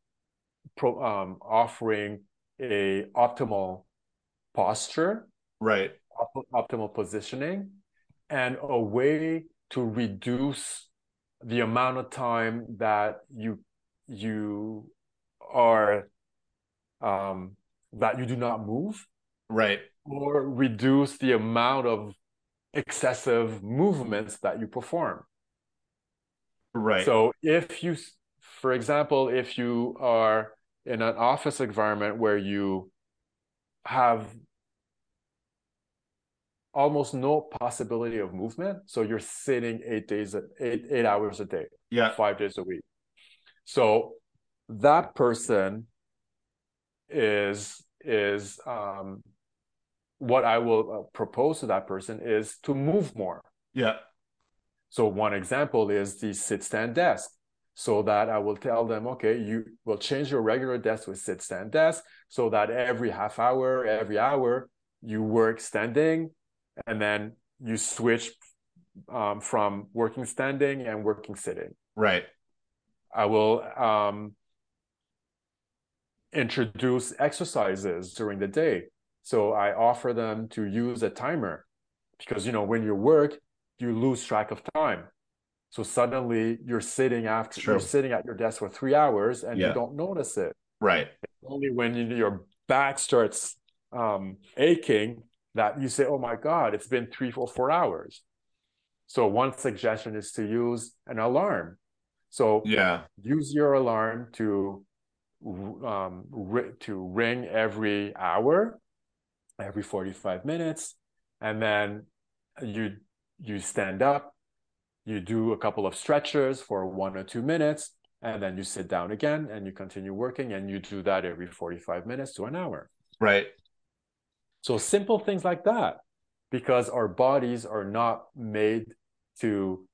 pro, um, offering a optimal posture, Right. op- optimal positioning, and a way to reduce the amount of time that you you are um, that you do not move Right. or reduce the amount of excessive movements that you perform. Right. So if you, for example, if you are in an office environment where you have almost no possibility of movement, so you're sitting eight days, eight eight hours a day, yeah. five days a week. So that person is is um, what I will uh, propose to that person is to move more. Yeah. So one example is the sit stand desk. So that I will tell them, okay, you will change your regular desk with sit stand desk so that every half hour, every hour, you work standing and then you switch um, from working standing and working sitting. Right. I will um, introduce exercises during the day. So I offer them to use a timer because you know when you work, you lose track of time. So suddenly you're sitting after True. you're sitting at your desk for three hours and Yeah. you don't notice it. Right. Only when you, your back starts um, aching that you say, "Oh my God, it's been three or four hours." So one suggestion is to use an alarm. So Yeah. use your alarm to um, ri- to ring every hour, every 45 minutes, and then you you stand up, you do a couple of stretches for one or two minutes, and then you sit down again and you continue working, and you do that every 45 minutes to an hour. Right. So simple things like that, because our bodies are not made to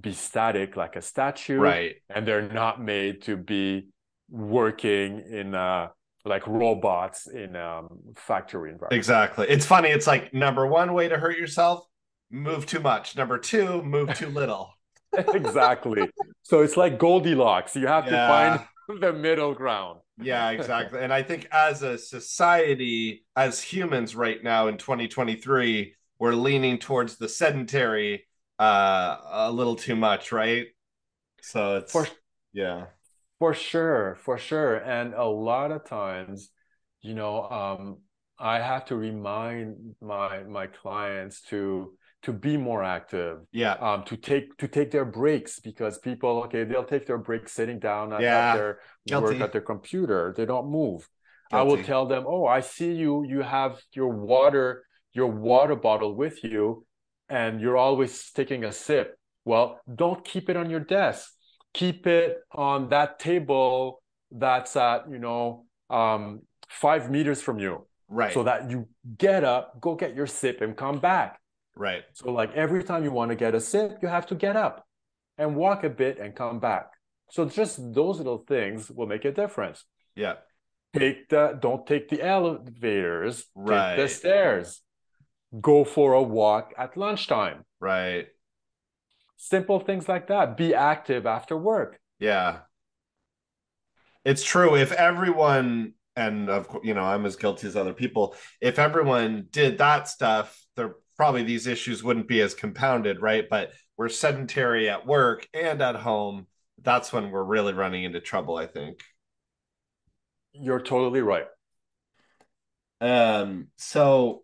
be static like a statue Right. and they're not made to be working in uh like robots in um factory environment Exactly. It's funny. It's like number one way to hurt yourself, move too much. Number two, move too little. [LAUGHS] exactly so it's like goldilocks you have Yeah. to find [LAUGHS] the middle ground Yeah, exactly. and I think as a society, as humans right now in 2023, we're leaning towards the sedentary uh a little too much, right? So it's for yeah. For sure for sure. And a lot of times you know um i have to remind my my clients to to be more active Yeah. um, to take to take their breaks because people okay they'll take their breaks sitting down at, at their guilty. work at their computer. They don't move. I will tell them oh i see you you have your water your water bottle with you and you're always taking a sip. Well don't keep it on your desk keep it on that table that's at you know um, five meters from you Right. so that you get up go get your sip and come back right. so like every time you want to get a sip, you have to get up and walk a bit and come back. So just those little things will make a difference. Yeah. Take the don't take the elevators, Right. take the stairs. Go for a walk at lunchtime. Right. Simple things like that. Be active after work. Yeah. It's true. If everyone, and of course, you know, I'm as guilty as other people, if everyone did that stuff, there probably these issues wouldn't be as compounded, right? But we're sedentary at work and at home. That's when we're really running into trouble, I think. You're totally right. Um, so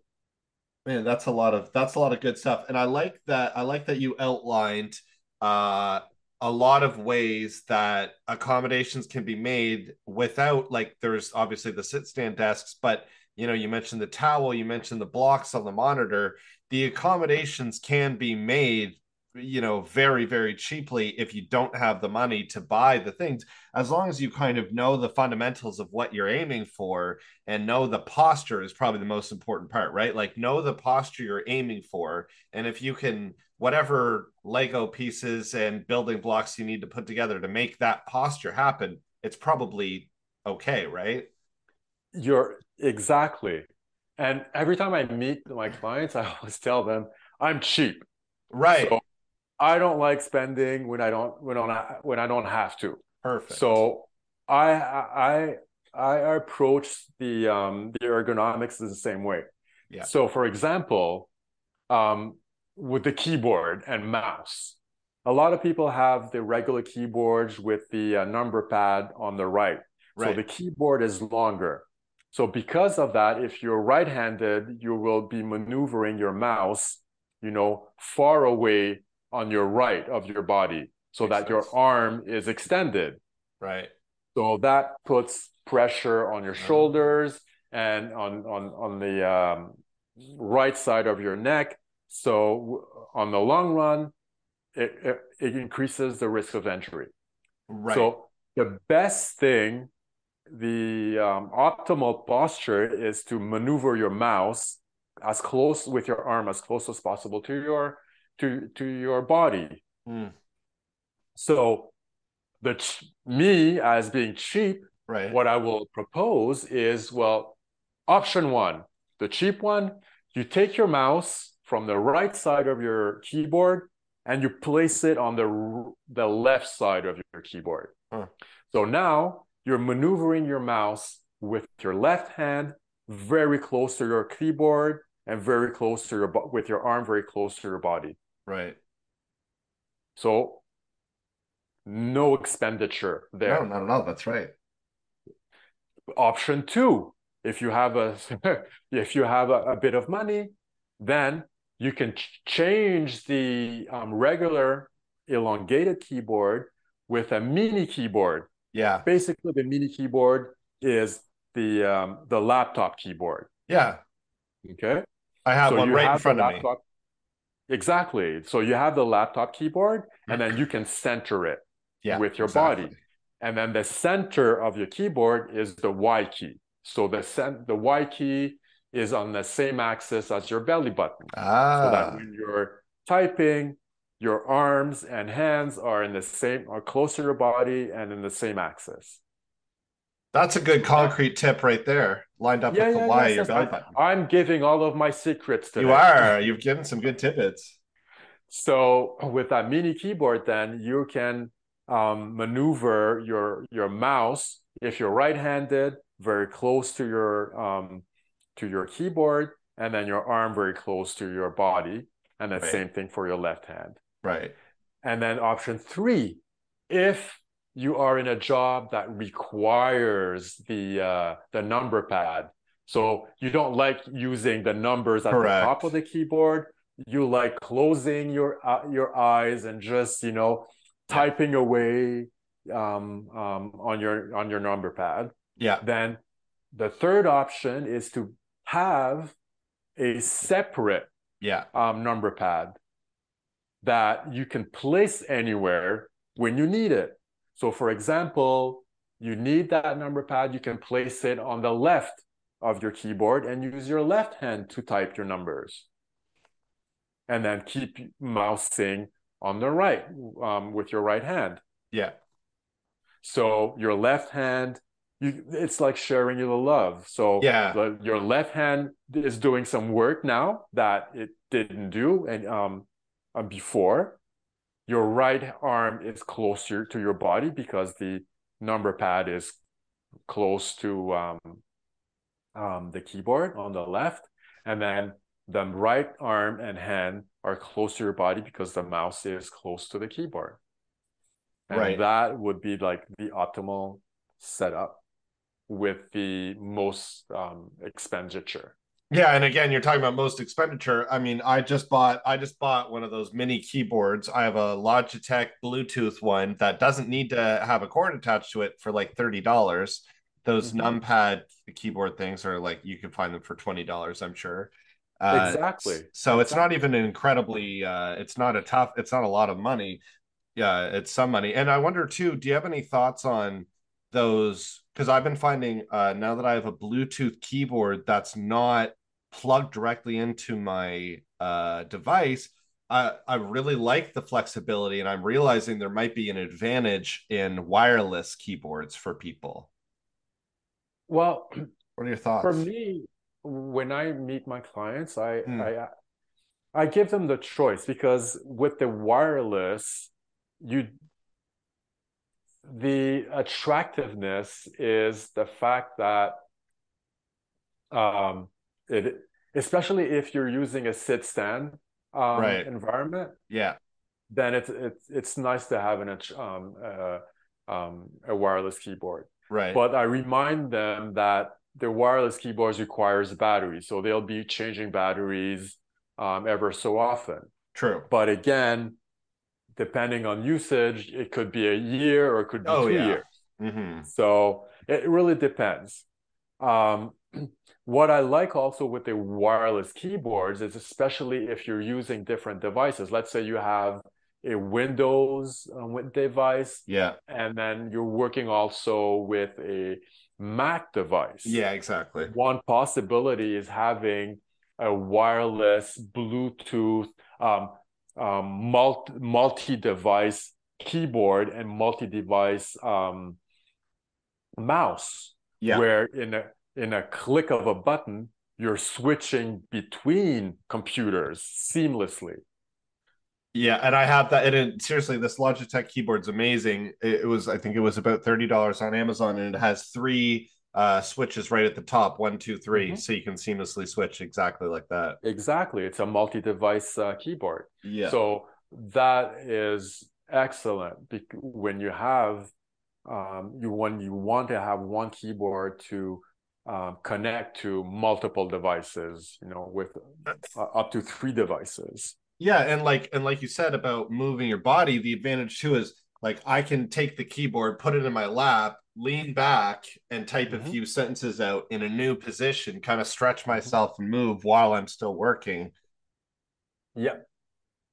man, that's a lot of that's a lot of good stuff. And I like that I like that you outlined uh a lot of ways that accommodations can be made without like there's obviously the sit stand desks, but you know, you mentioned the towel, you mentioned the blocks on the monitor. The accommodations can be made you know very very cheaply if you don't have the money to buy the things. As long as you kind of know the fundamentals of what you're aiming for and know the posture is probably the most important part right? Like know the posture you're aiming for. And if you can whatever lego pieces and building blocks you need to put together to make that posture happen it's probably okay right? You're exactly. And every time i meet my clients i [LAUGHS] always tell them i'm cheap. Right. So I don't like spending when I don't when I when I don't have to. Perfect. So I I I approach the um the ergonomics in the same way. Yeah. So for example, um with the keyboard and mouse, a lot of people have the regular keyboards with the uh, number pad on the right. right. So the keyboard is longer. So because of that, if you're right-handed, you will be maneuvering your mouse, you know, far away on your right of your body so Makes that sense. your arm is extended. Right. So that puts pressure on your uh-huh. shoulders and on on on the um, right side of your neck. So on the long run, it, it, it increases the risk of injury. Right. So the best thing, the um, optimal posture is to maneuver your mouse as close with your arm as close as possible to your to to your body. Mm. So the ch- me as being cheap, right? What I will propose is well, option one, the cheap one. You take your mouse from the right side of your keyboard and you place it on the the left side of your keyboard. Huh. So now you're maneuvering your mouse with your left hand very close to your keyboard and very close to your with your arm very close to your body. Right. So no expenditure there. No, no, no, that's right. Option two, if you have a [LAUGHS] if you have a, a bit of money, then you can ch- change the um, regular elongated keyboard with a mini keyboard. Yeah. Basically, the mini keyboard is the um, the laptop keyboard. Yeah. Okay. I have so one right in front of me. Exactly. So you have the laptop keyboard and then you can center it yeah, with your exactly. body. And then the center of your keyboard is the Y key. So the cent- the Y key is on the same axis as your belly button. Ah. So that when you're typing, your arms and hands are in the same are close to your body and in the same axis. That's a good concrete tip right there, lined up yeah, with the yeah, Y yes, your belly I, button. I'm giving all of my secrets to You are. You've given some good tidbits. So with that mini keyboard, then you can um, maneuver your your mouse if you're right-handed very close to your um, to your keyboard, and then your arm very close to your body, and the right. same thing for your left hand. Right. And then option three, if you are in a job that requires the uh, the number pad. So you don't like using the numbers at Correct. the top of the keyboard. You like closing your uh, your eyes and just you know typing away um, um, on your on your number pad. Yeah. Then the third option is to have a separate yeah um, number pad that you can place anywhere when you need it. So for example, you need that number pad, you can place it on the left of your keyboard and use your left hand to type your numbers. And then keep mousing on the right um, with your right hand. Yeah. So your left hand, you it's like sharing your love. So yeah, the, your left hand is doing some work now that it didn't do and um, um before, your right arm is closer to your body because the number pad is close to um, um, the keyboard on the left. And then the right arm and hand are close to your body because the mouse is close to the keyboard. And right. that would be like the optimal setup. with the most um, expenditure. Yeah, and again, you're talking about most expenditure. I mean, I just bought I just bought one of those mini keyboards. I have a Logitech Bluetooth one that doesn't need to have a cord attached to it for like thirty dollars. Those mm-hmm. numpad keyboard things are like you can find them for twenty dollars, I'm sure. Uh, exactly. So exactly. it's not even incredibly. Uh, it's not a tough. It's not a lot of money. Yeah, it's some money. And I wonder too. Do you have any thoughts on those? Because I've been finding uh, now that I have a Bluetooth keyboard that's not plugged directly into my uh, device, I, I really like the flexibility, and I'm realizing there might be an advantage in wireless keyboards for people. Well, what are your thoughts? For me, when I meet my clients, I mm. I I give them the choice because with the wireless, you the attractiveness is the fact that um it especially if you're using a sit stand um, right. environment. Yeah. Then it's it's it's nice to have an um, uh, um, a wireless keyboard. Right. But I remind them that the wireless keyboards requires batteries, so they'll be changing batteries um, ever so often. True. But again, depending on usage, it could be a year or it could be oh, two yeah. years. Mm-hmm. So it really depends. Um, [CLEARS THROAT] what I like also with the wireless keyboards is especially if you're using different devices. Let's say you have a Windows uh, device, yeah, and then you're working also with a Mac device. Yeah, exactly. One possibility is having a wireless Bluetooth um, um, multi multi device keyboard and multi device um, mouse. Yeah. Where in a in a click of a button, you're switching between computers seamlessly. Yeah, and I have that. And seriously, this Logitech keyboard's amazing. It, it, was, I think, it was about thirty dollars on Amazon, and it has three uh, switches right at the top, one, two, three, mm-hmm. so you can seamlessly switch exactly like that. Exactly, it's a multi-device uh, keyboard. Yeah. So that is excellent when you have um, you when you want to have one keyboard to uh, connect to multiple devices, you know, with uh, up to three devices. Yeah, and like and like you said about moving your body, the advantage too is like I can take the keyboard, put it in my lap, lean back, and type mm-hmm. a few sentences out in a new position, kind of stretch mm-hmm. myself and move while I'm still working. Yep.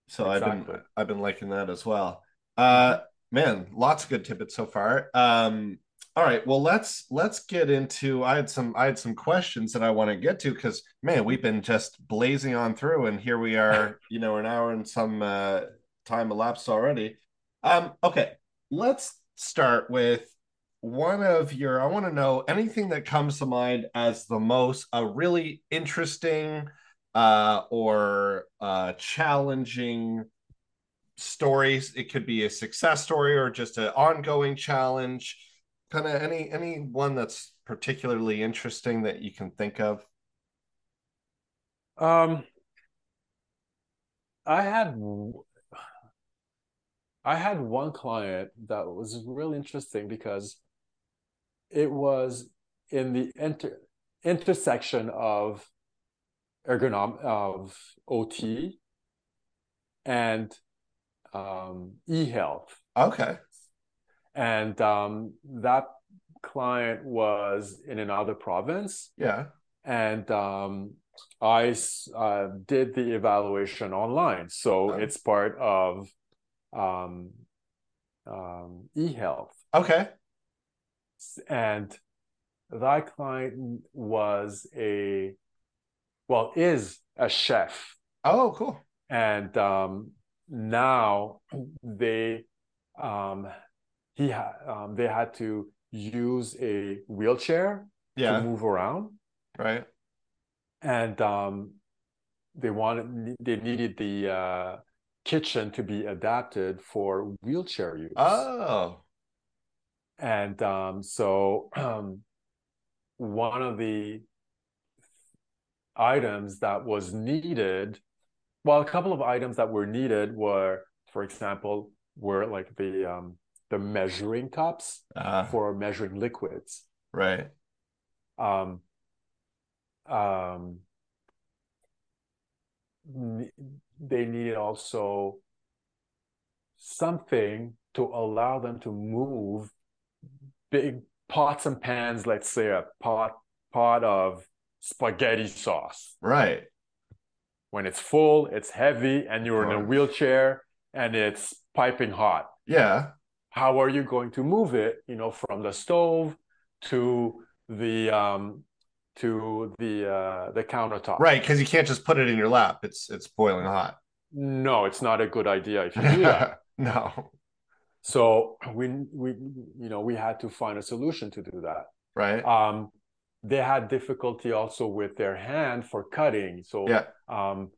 So exactly. I've been I've been liking that as well. Uh man, lots of good tidbits so far. Um all right, well let's let's get into. I had some I had some questions that I want to get to because man, we've been just blazing on through, and here we are. [LAUGHS] You know, an hour and some uh, time elapsed already. Um, okay, let's start with one of your. I want to know anything that comes to mind as the most a really interesting uh, or uh, challenging stories. It could be a success story or just an ongoing challenge kind of any any one that's particularly interesting that you can think of? Um, I had I had one client that was really interesting because it was in the inter intersection of ergonom of OT and um, e-health. Okay and um, that client was in another province. Yeah. And um, I uh, did the evaluation online, so it's part of um, um, eHealth. Okay. And that client was a well is a chef. Oh, cool. And um, now they um, he had um, they had to use a wheelchair yeah. to move around. Right. And um, they wanted they needed the uh, kitchen to be adapted for wheelchair use. Oh. And um, so um, [CLEARS THROAT] one of the items that was needed well a couple of items that were needed were for example were like the um, the measuring cups uh, for measuring liquids. Right. um, um, they need also something to allow them to move big pots and pans let's say a pot pot of spaghetti sauce. Right. When it's full it's heavy and you're in a wheelchair and it's piping hot. Yeah how are you going to move it you know from the stove to the um to the uh the countertop? Right because you can't just put it in your lap. It's it's boiling hot. No it's not a good idea if you do that. [LAUGHS] No. So we we you know we had to find a solution to do that. Right. Um they had difficulty also with their hand for cutting. So yeah. um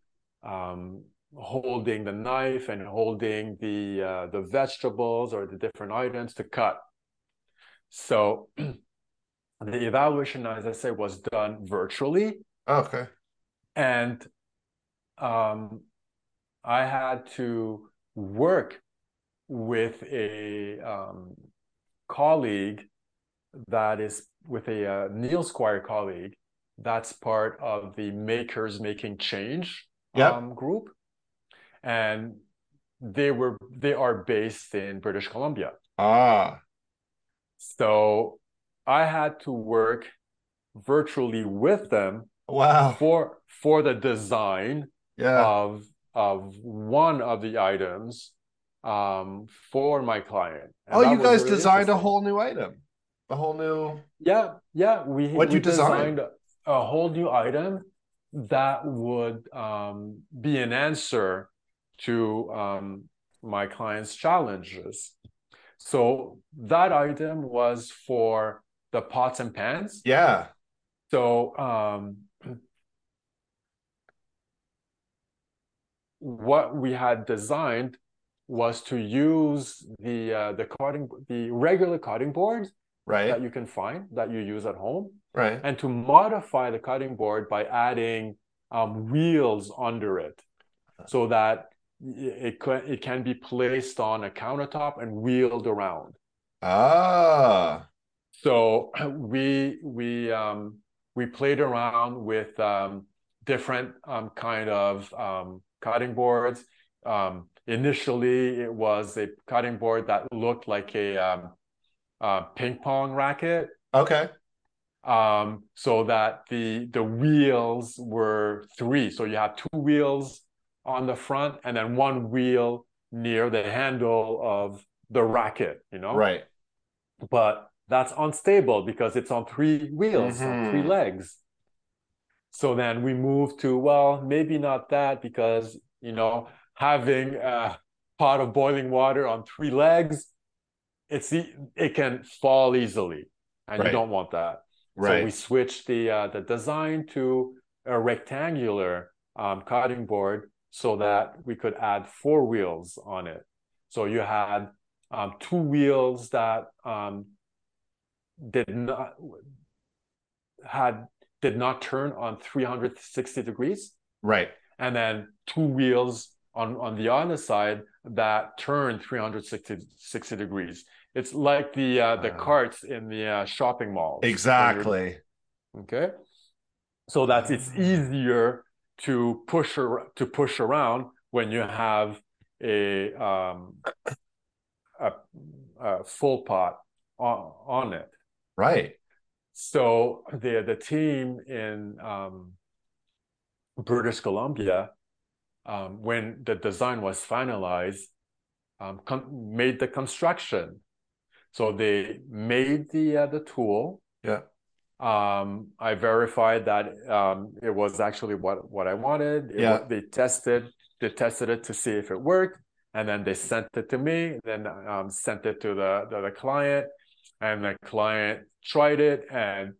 um holding the knife and holding the uh, the vegetables or the different items to cut. So [CLEARS THROAT] the evaluation as i say, was done virtually. Okay. And um i had to work with a um, colleague that is with a uh, Neil Squire colleague that's part of the Makers Making Change yep. um, group, and they were they are based in British Columbia. Ah, so I had to work virtually with them. Wow. For for the design yeah. of of one of the items um, for my client. And oh, you guys really designed a whole new item, a whole new. Yeah, yeah. We what you design? designed a whole new item that would um, be an answer to um, my client's challenges. So that item was for the pots and pans. Yeah. So um, what we had designed was to use the uh, the cutting the regular cutting board right. that you can find that you use at home, right, and to modify the cutting board by adding um, wheels under it, so that it can it can be placed on a countertop and wheeled around. Ah. So [CLEARS THROAT] we we um, we played around with um, different um, kind of um, cutting boards. Um, initially it was a cutting board that looked like a, um, a ping pong racket. Okay. Um, so that the the wheels were three. So you have two wheels on the front and then one wheel near the handle of the racket, you know? Right. But that's unstable because it's on three wheels, mm-hmm. on three legs. So then we move to, well, maybe not that because, you know, having a pot of boiling water on three legs, it's the, it can fall easily, and right. you don't want that. Right. So we switched the uh, the design to a rectangular um, cutting board so that we could add four wheels on it. So you had um, two wheels that um, did not had did not turn on 360 degrees. Right. And then two wheels on, on the other side that turn 360 degrees. It's like the uh, the uh, carts in the uh, shopping malls. Exactly. Okay. So that it's easier to push ar- to push around when you have a um, a, a full pot on, on it. Right. So the the team in um, British Columbia um, when the design was finalized, um, made the construction. So they made the uh, the tool. Yeah. Um, I verified that um, it was actually what what I wanted. It yeah. They tested they tested it to see if it worked, and then they sent it to me. Then um, sent it to the, the the client, and the client tried it, and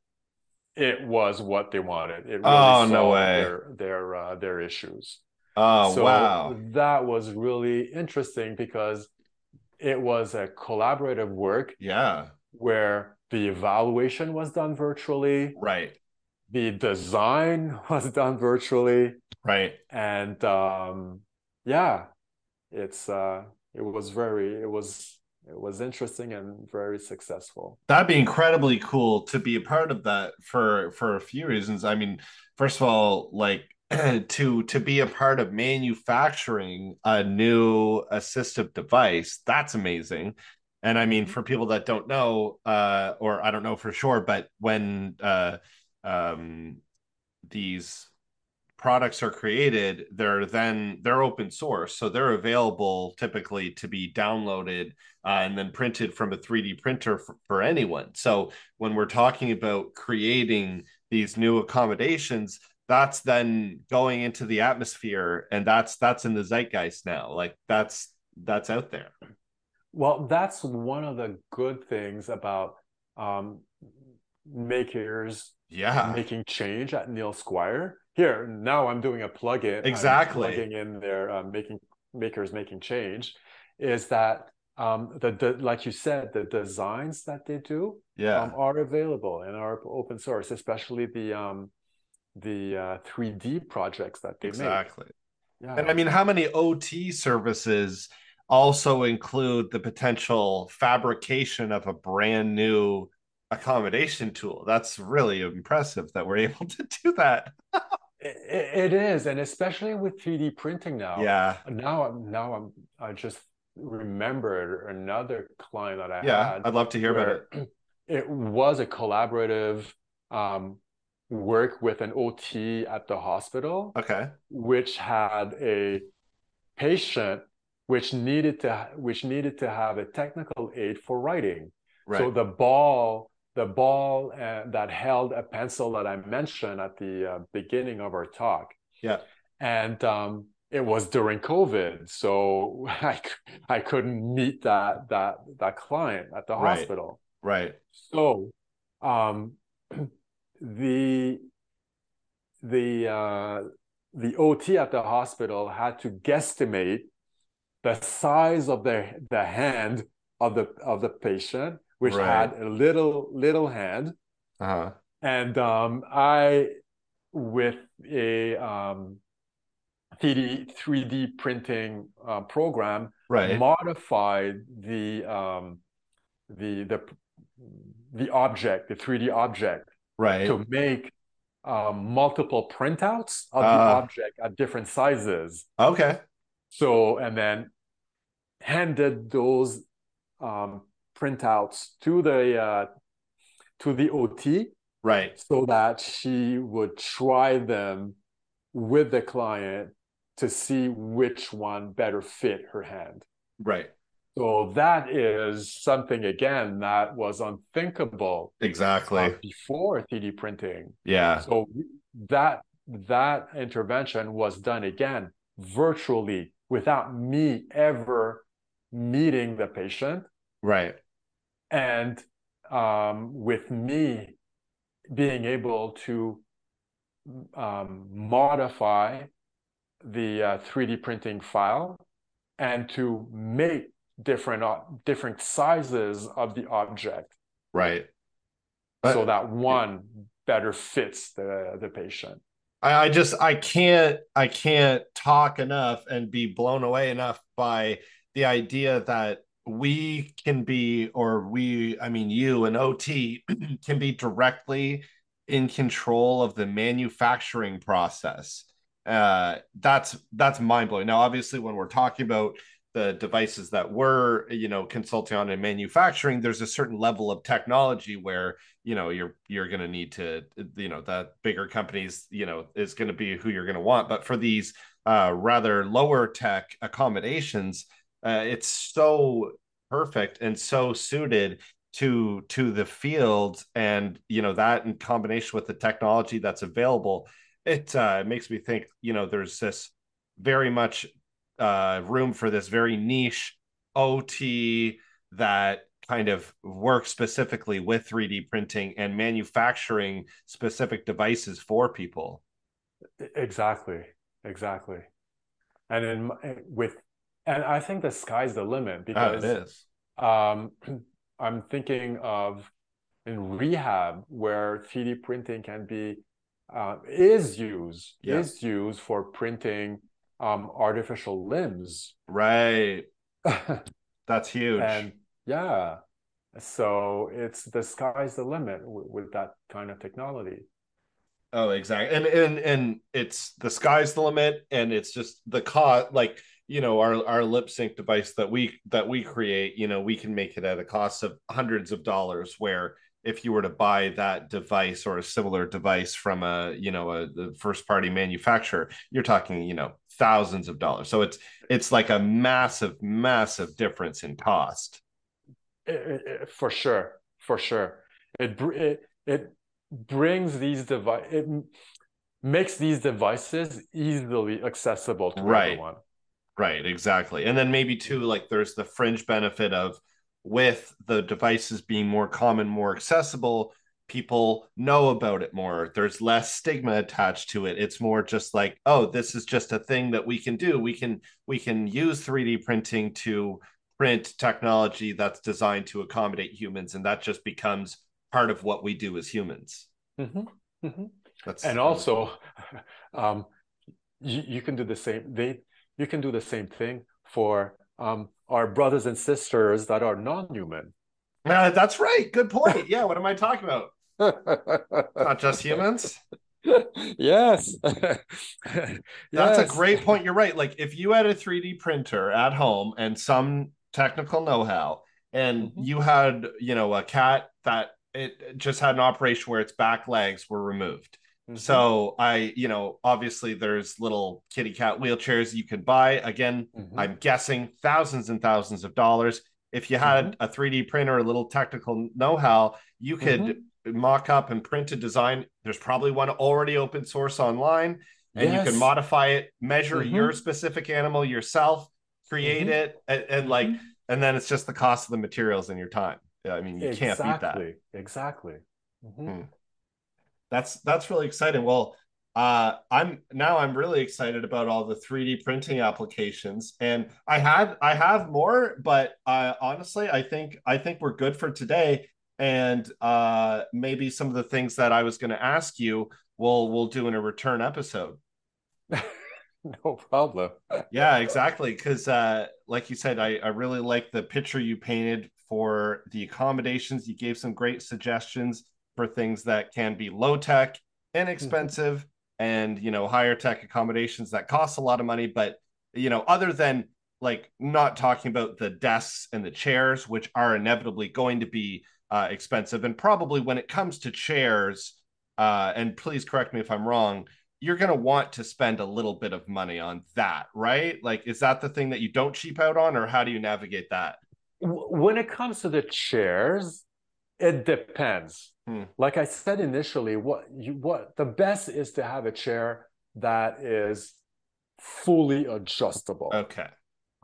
it was what they wanted. It really oh no way! Their their uh, their issues. Oh, so wow. That was really interesting because it was a collaborative work. Yeah. Where the evaluation was done virtually. Right. The design was done virtually. Right. And um, yeah, it's uh, it was very it was it was interesting and very successful. That'd be incredibly cool to be a part of that for for a few reasons. I mean, first of all, like [CLEARS THROAT] to to be a part of manufacturing a new assistive device, that's amazing. And I mean, mm-hmm. for people that don't know, uh, or I don't know for sure, but when uh, um, these products are created they're then they're open source. So they're available typically to be downloaded uh, and then printed from a 3d printer for, for anyone. So when we're talking about creating these new accommodations that's then going into the atmosphere and that's that's in the zeitgeist now. Like that's that's out there well that's one of the good things about um makers yeah. making change at neil squire. Here now i'm doing a plug-in. exactly. I'm plugging in there uh, making makers making change is that um, the, the like you said the designs that they do yeah. um, are available and are open source especially the um the uh, 3d projects that they exactly. Make. yeah. And i mean how many ot services also include the potential fabrication of a brand new accommodation tool that's really impressive that we're [LAUGHS] able to do that it, it is, and especially with 3D printing now. Yeah. Now, I'm now I'm I just remembered another client that I yeah, had. I'd love to hear about it. It was a collaborative um, work with an OT at the hospital. Okay. Which had a patient which needed to which needed to have a technical aid for writing. Right. So the ball the ball uh, that held a pencil that I mentioned at the uh, beginning of our talk. Yeah. And um, it was during COVID, so [LAUGHS] I, I couldn't meet that that that client at the right. hospital. Right. So, um, [CLEARS THROAT] the the uh, the OT at the hospital had to guesstimate the size of the the hand of the of the patient which right. had a little little hand. Uh-huh. And um, I, with a um, 3D 3D printing uh, program, right. modified the um, the the the object, the 3D object, right, to make um, multiple printouts of uh, the object at different sizes. Okay. So and then handed those um, printouts to the uh, to the OT, right? So that she would try them with the client to see which one better fit her hand. Right. So that is something again that was unthinkable exactly uh, before 3D printing. Yeah. So that that intervention was done again virtually without me ever meeting the patient. Right and um, with me being able to um, modify the uh, 3D printing file and to make different uh, different sizes of the object. Right. But, so that one better fits the the patient. I, I just I can't I can't talk enough and be blown away enough by the idea that we can be, or we, I mean, you and OT [CLEARS THROAT] can be directly in control of the manufacturing process. Uh, that's that's mind blowing. Now, obviously, when we're talking about the devices that we're you know consulting on in manufacturing there's a certain level of technology where you know you're you're going to need to you know that bigger companies you know is going to be who you're going to want. But for these uh, rather lower tech accommodations uh, it's so perfect and so suited to to the field. And you know that in combination with the technology that's available it uh, makes me think you know there's this very much uh, room for this very niche ot that kind of works specifically with 3d printing and manufacturing specific devices for people exactly exactly and in with and I think the sky's the limit because oh, it is. Um, [CLEARS THROAT] I'm thinking of in rehab where 3D printing can be uh, is used yeah. is used for printing um, artificial limbs. Right. [LAUGHS] That's huge. And Yeah. So it's the sky's the limit with, with that kind of technology. Oh, exactly. And and and it's the sky's the limit, and it's just the cost. Like you know, our our lip sync device that we that we create, you know, we can make it at a cost of hundreds of dollars. Where if you were to buy that device or a similar device from a you know a the first party manufacturer, you're talking you know thousands of dollars. So it's it's like a massive, massive difference in cost. It, it, for sure, for sure. It it it brings these device it makes these devices easily accessible to right. everyone. Right, exactly. And then maybe too, like there's the fringe benefit of with the devices being more common, more accessible, people know about it more. There's less stigma attached to it. It's more just like, oh, this is just a thing that we can do. We can we can use 3D printing to print technology that's designed to accommodate humans, and that just becomes part of what we do as humans. Mm-hmm. Mm-hmm. That's and also, [LAUGHS] um, you, you can do the same. They you can do the same thing for um, our brothers and sisters that are non-human. Uh, that's right. Good point. Yeah. What am I talking about? [LAUGHS] Not just humans. yes. [LAUGHS] That's yes. a great point. You're right. Like if you had a 3D printer at home and some technical know-how, and mm-hmm. you had, you know, a cat that it just had an operation where its back legs were removed. Mm-hmm. So I, you know, obviously there's little kitty cat wheelchairs you can buy. Again, mm-hmm. I'm guessing thousands and thousands of dollars. If you had mm-hmm. a 3D printer, a little technical know-how, you could mm-hmm. mock up and print a design. There's probably one already open source online, and yes. you can modify it, measure mm-hmm. your specific animal yourself, create mm-hmm. it, and, and like, and then it's just the cost of the materials and your time. I mean, you exactly. can't beat that. Exactly. Mm-hmm. That's that's really exciting. Well, uh, I'm now I'm really excited about all the 3D printing applications, and I had I have more, but uh, honestly, I think I think we're good for today. And uh, maybe some of the things that I was going to ask you, we'll we'll do in a return episode. [LAUGHS] no problem. yeah, exactly. Because, uh, like you said, I, I really like the picture you painted for the accommodations. You gave some great suggestions for things that can be low tech, inexpensive, mm-hmm. and you know higher tech accommodations that cost a lot of money. But you know, other than like not talking about the desks and the chairs, which are inevitably going to be uh, expensive, and probably when it comes to chairs, uh, and please correct me if I'm wrong, you're going to want to spend a little bit of money on that, right? Like, is that the thing that you don't cheap out on, or how do you navigate that? when it comes to the chairs, it depends. Hmm. Like I said initially, what you what the best is to have a chair that is fully adjustable. Okay.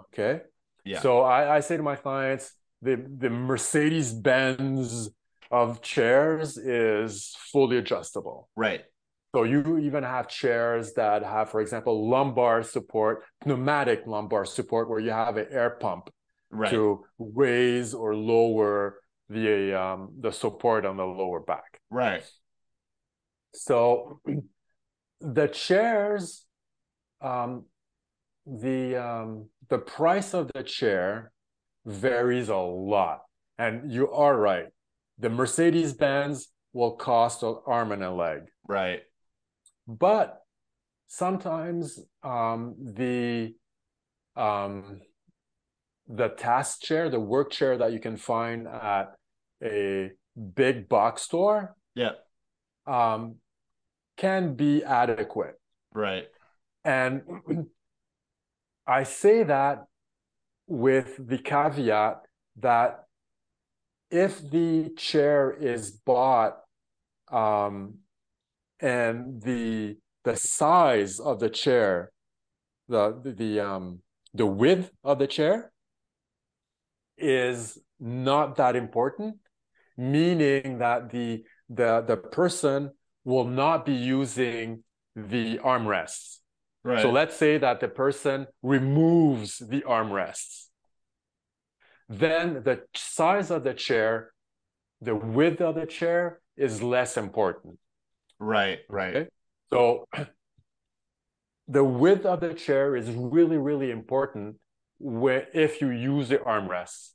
Okay. Yeah. So I, I say to my clients, the the Mercedes Benz of chairs is fully adjustable. Right. So you even have chairs that have, for example, lumbar support, pneumatic lumbar support, where you have an air pump right. to raise or lower the um, the support on the lower back. Right. So the chairs, um, the um, the price of the chair varies a lot, and you are right. The Mercedes Benz will cost an arm and a leg. Right. But sometimes um, the um, the task chair, the work chair that you can find at a big box store, yeah, um, can be adequate. Right. And [CLEARS THROAT] I say that with the caveat that if the chair is bought um, and the the size of the chair, the the, um the width of the chair is not that important, meaning that the the the person will not be using the armrests. Right. So let's say that the person removes the armrests. Then the size of the chair, the width of the chair is less important. Right, right. Okay? So [CLEARS THROAT] the width of the chair is really, really important where if you use the armrests.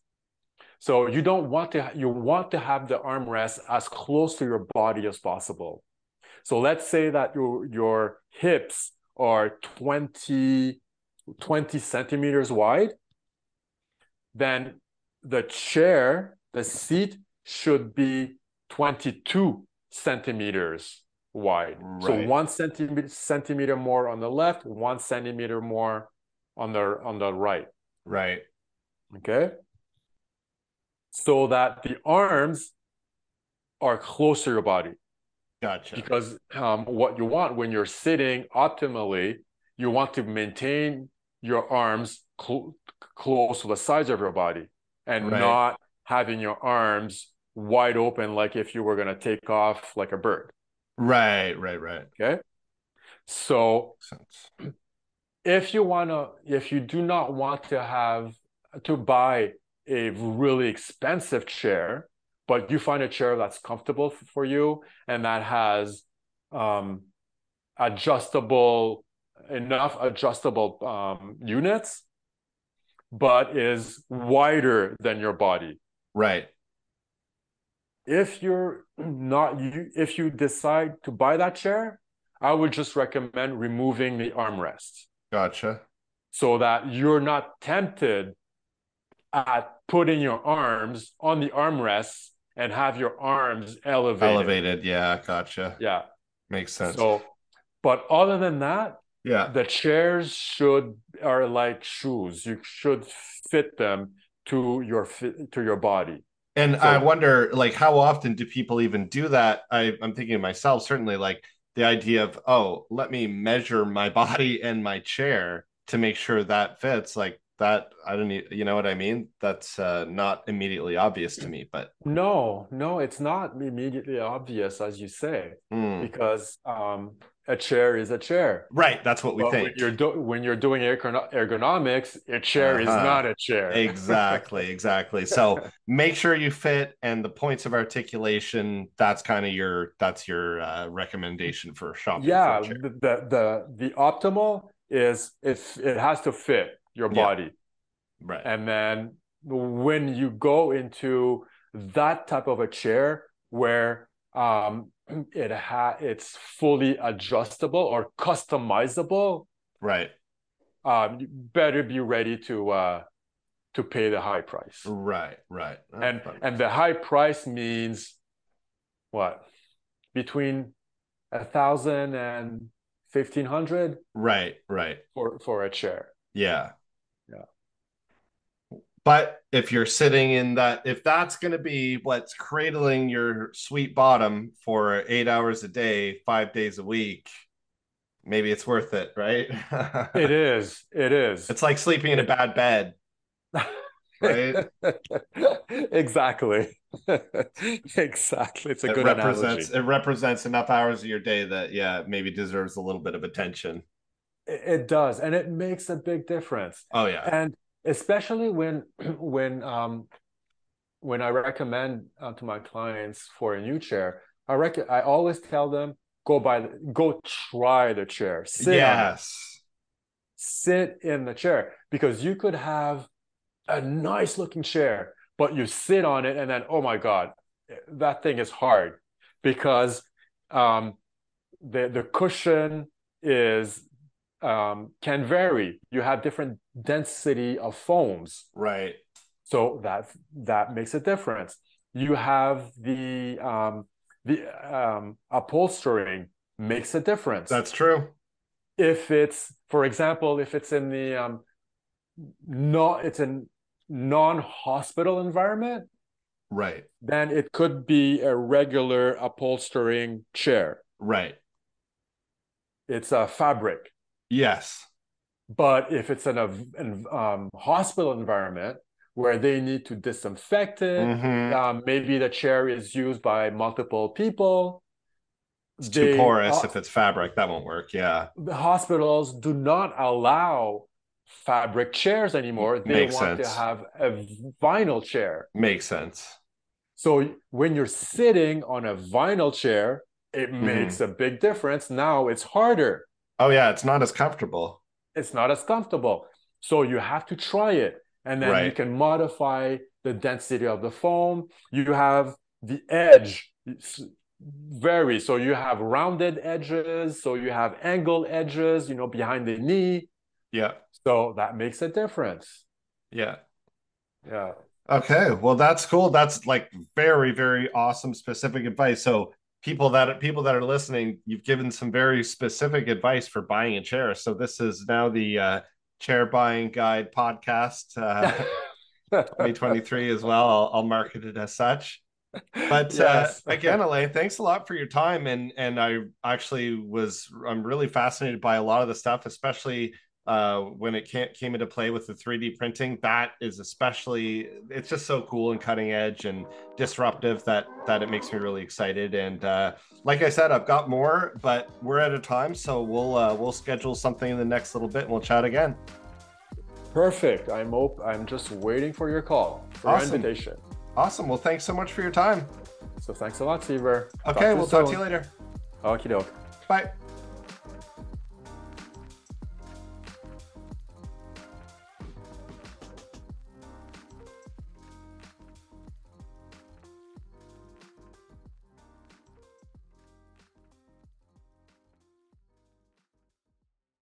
So you don't want to you want to have the armrest as close to your body as possible. So let's say that your your hips are 20, 20 centimeters wide, then the chair, the seat should be 22 centimeters wide. Right. So one centimeter centimeter more on the left, one centimeter more on the on the right. Right. Okay. So that the arms are close to your body. Gotcha. Because um, what you want when you're sitting optimally, you want to maintain your arms cl- close to the sides of your body and right. not having your arms wide open like if you were going to take off like a bird. Right, right, right. Okay. So if you want to, if you do not want to have to buy a really expensive chair, but you find a chair that's comfortable for you and that has um, adjustable enough adjustable um, units, but is wider than your body. Right. If you're not you, if you decide to buy that chair, I would just recommend removing the armrest. Gotcha. So that you're not tempted at putting your arms on the armrests and have your arms elevated. Elevated, yeah, gotcha. Yeah. Makes sense. So but other than that, yeah, the chairs should are like shoes. You should fit them to your to your body. And so, I wonder, like, how often do people even do that? I, I'm thinking of myself, certainly, like the idea of, oh, let me measure my body [LAUGHS] and my chair to make sure that fits. Like, that i don't need you know what i mean that's uh, not immediately obvious to me but no no it's not immediately obvious as you say mm. because um, a chair is a chair right that's what we but think when you're, do- when you're doing ergonomics a chair uh-huh. is not a chair exactly [LAUGHS] exactly so make sure you fit and the points of articulation that's kind of your that's your uh, recommendation for shopping yeah for the, the the optimal is if it has to fit your body. Yeah. Right. And then when you go into that type of a chair where um, it ha- it's fully adjustable or customizable, right? Um, you better be ready to uh, to pay the high price. Right, right. That's and funny. and the high price means what? Between a thousand and fifteen hundred. Right, right. For for a chair. Yeah. Yeah. But if you're sitting in that, if that's going to be what's cradling your sweet bottom for eight hours a day, five days a week, maybe it's worth it, right? [LAUGHS] it is. It is. It's like sleeping in a bad bed. right? [LAUGHS] exactly. [LAUGHS] exactly. It's a it good represents analogy. it represents enough hours of your day that yeah, maybe deserves a little bit of attention. It does, and it makes a big difference. Oh yeah, and especially when [CLEARS THROAT] when um when I recommend uh, to my clients for a new chair, I rec- I always tell them go buy the, go try the chair. Sit yes. Sit in the chair because you could have a nice looking chair, but you sit on it and then oh my god, that thing is hard because um, the the cushion is um, can vary. You have different density of foams. Right. So that that makes a difference. You have the um, the um, upholstering makes a difference. That's true. If it's, for example, if it's in the um, not it's a non-hospital environment, right? Then it could be a regular upholstering chair. Right. It's a fabric. Yes. But if it's in a um, hospital environment where they need to disinfect it, mm-hmm. um, maybe the chair is used by multiple people. It's they, too porous uh, if it's fabric. That won't work. Yeah. The hospitals do not allow fabric chairs anymore. They Makes want sense. to have a vinyl chair. Makes sense. So when you're sitting on a vinyl chair, it mm-hmm. makes a big difference. Now it's harder Oh yeah, it's not as comfortable. It's not as comfortable. So you have to try it. And then right. you can modify the density of the foam. You have the edge vary. So you have rounded edges, so you have angled edges, you know, behind the knee. Yeah. So that makes a difference. Yeah. Yeah. Okay. Well, that's cool. That's like very, very awesome specific advice. So people that people that are listening, you've given some very specific advice for buying a chair. So this is now the uh, chair buying guide podcast uh, [LAUGHS] 2023 as well. I'll, I'll market it as such. But yes. uh, [LAUGHS] again, Alain, thanks a lot for your time. And and I actually was I'm really fascinated by a lot of the stuff, especially uh, when it came into play with the 3D printing. That is especially it's just so cool and cutting edge and disruptive that that it makes me really excited. And uh, like I said, I've got more, but we're at a time, so we'll uh, we'll schedule something in the next little bit and we'll chat again. Perfect. I'm op- I'm just waiting for your call for awesome. invitation. Awesome. Well, thanks so much for your time. So thanks a lot, Seaver. Okay, talk we'll talk to you later. Okie doke. Bye.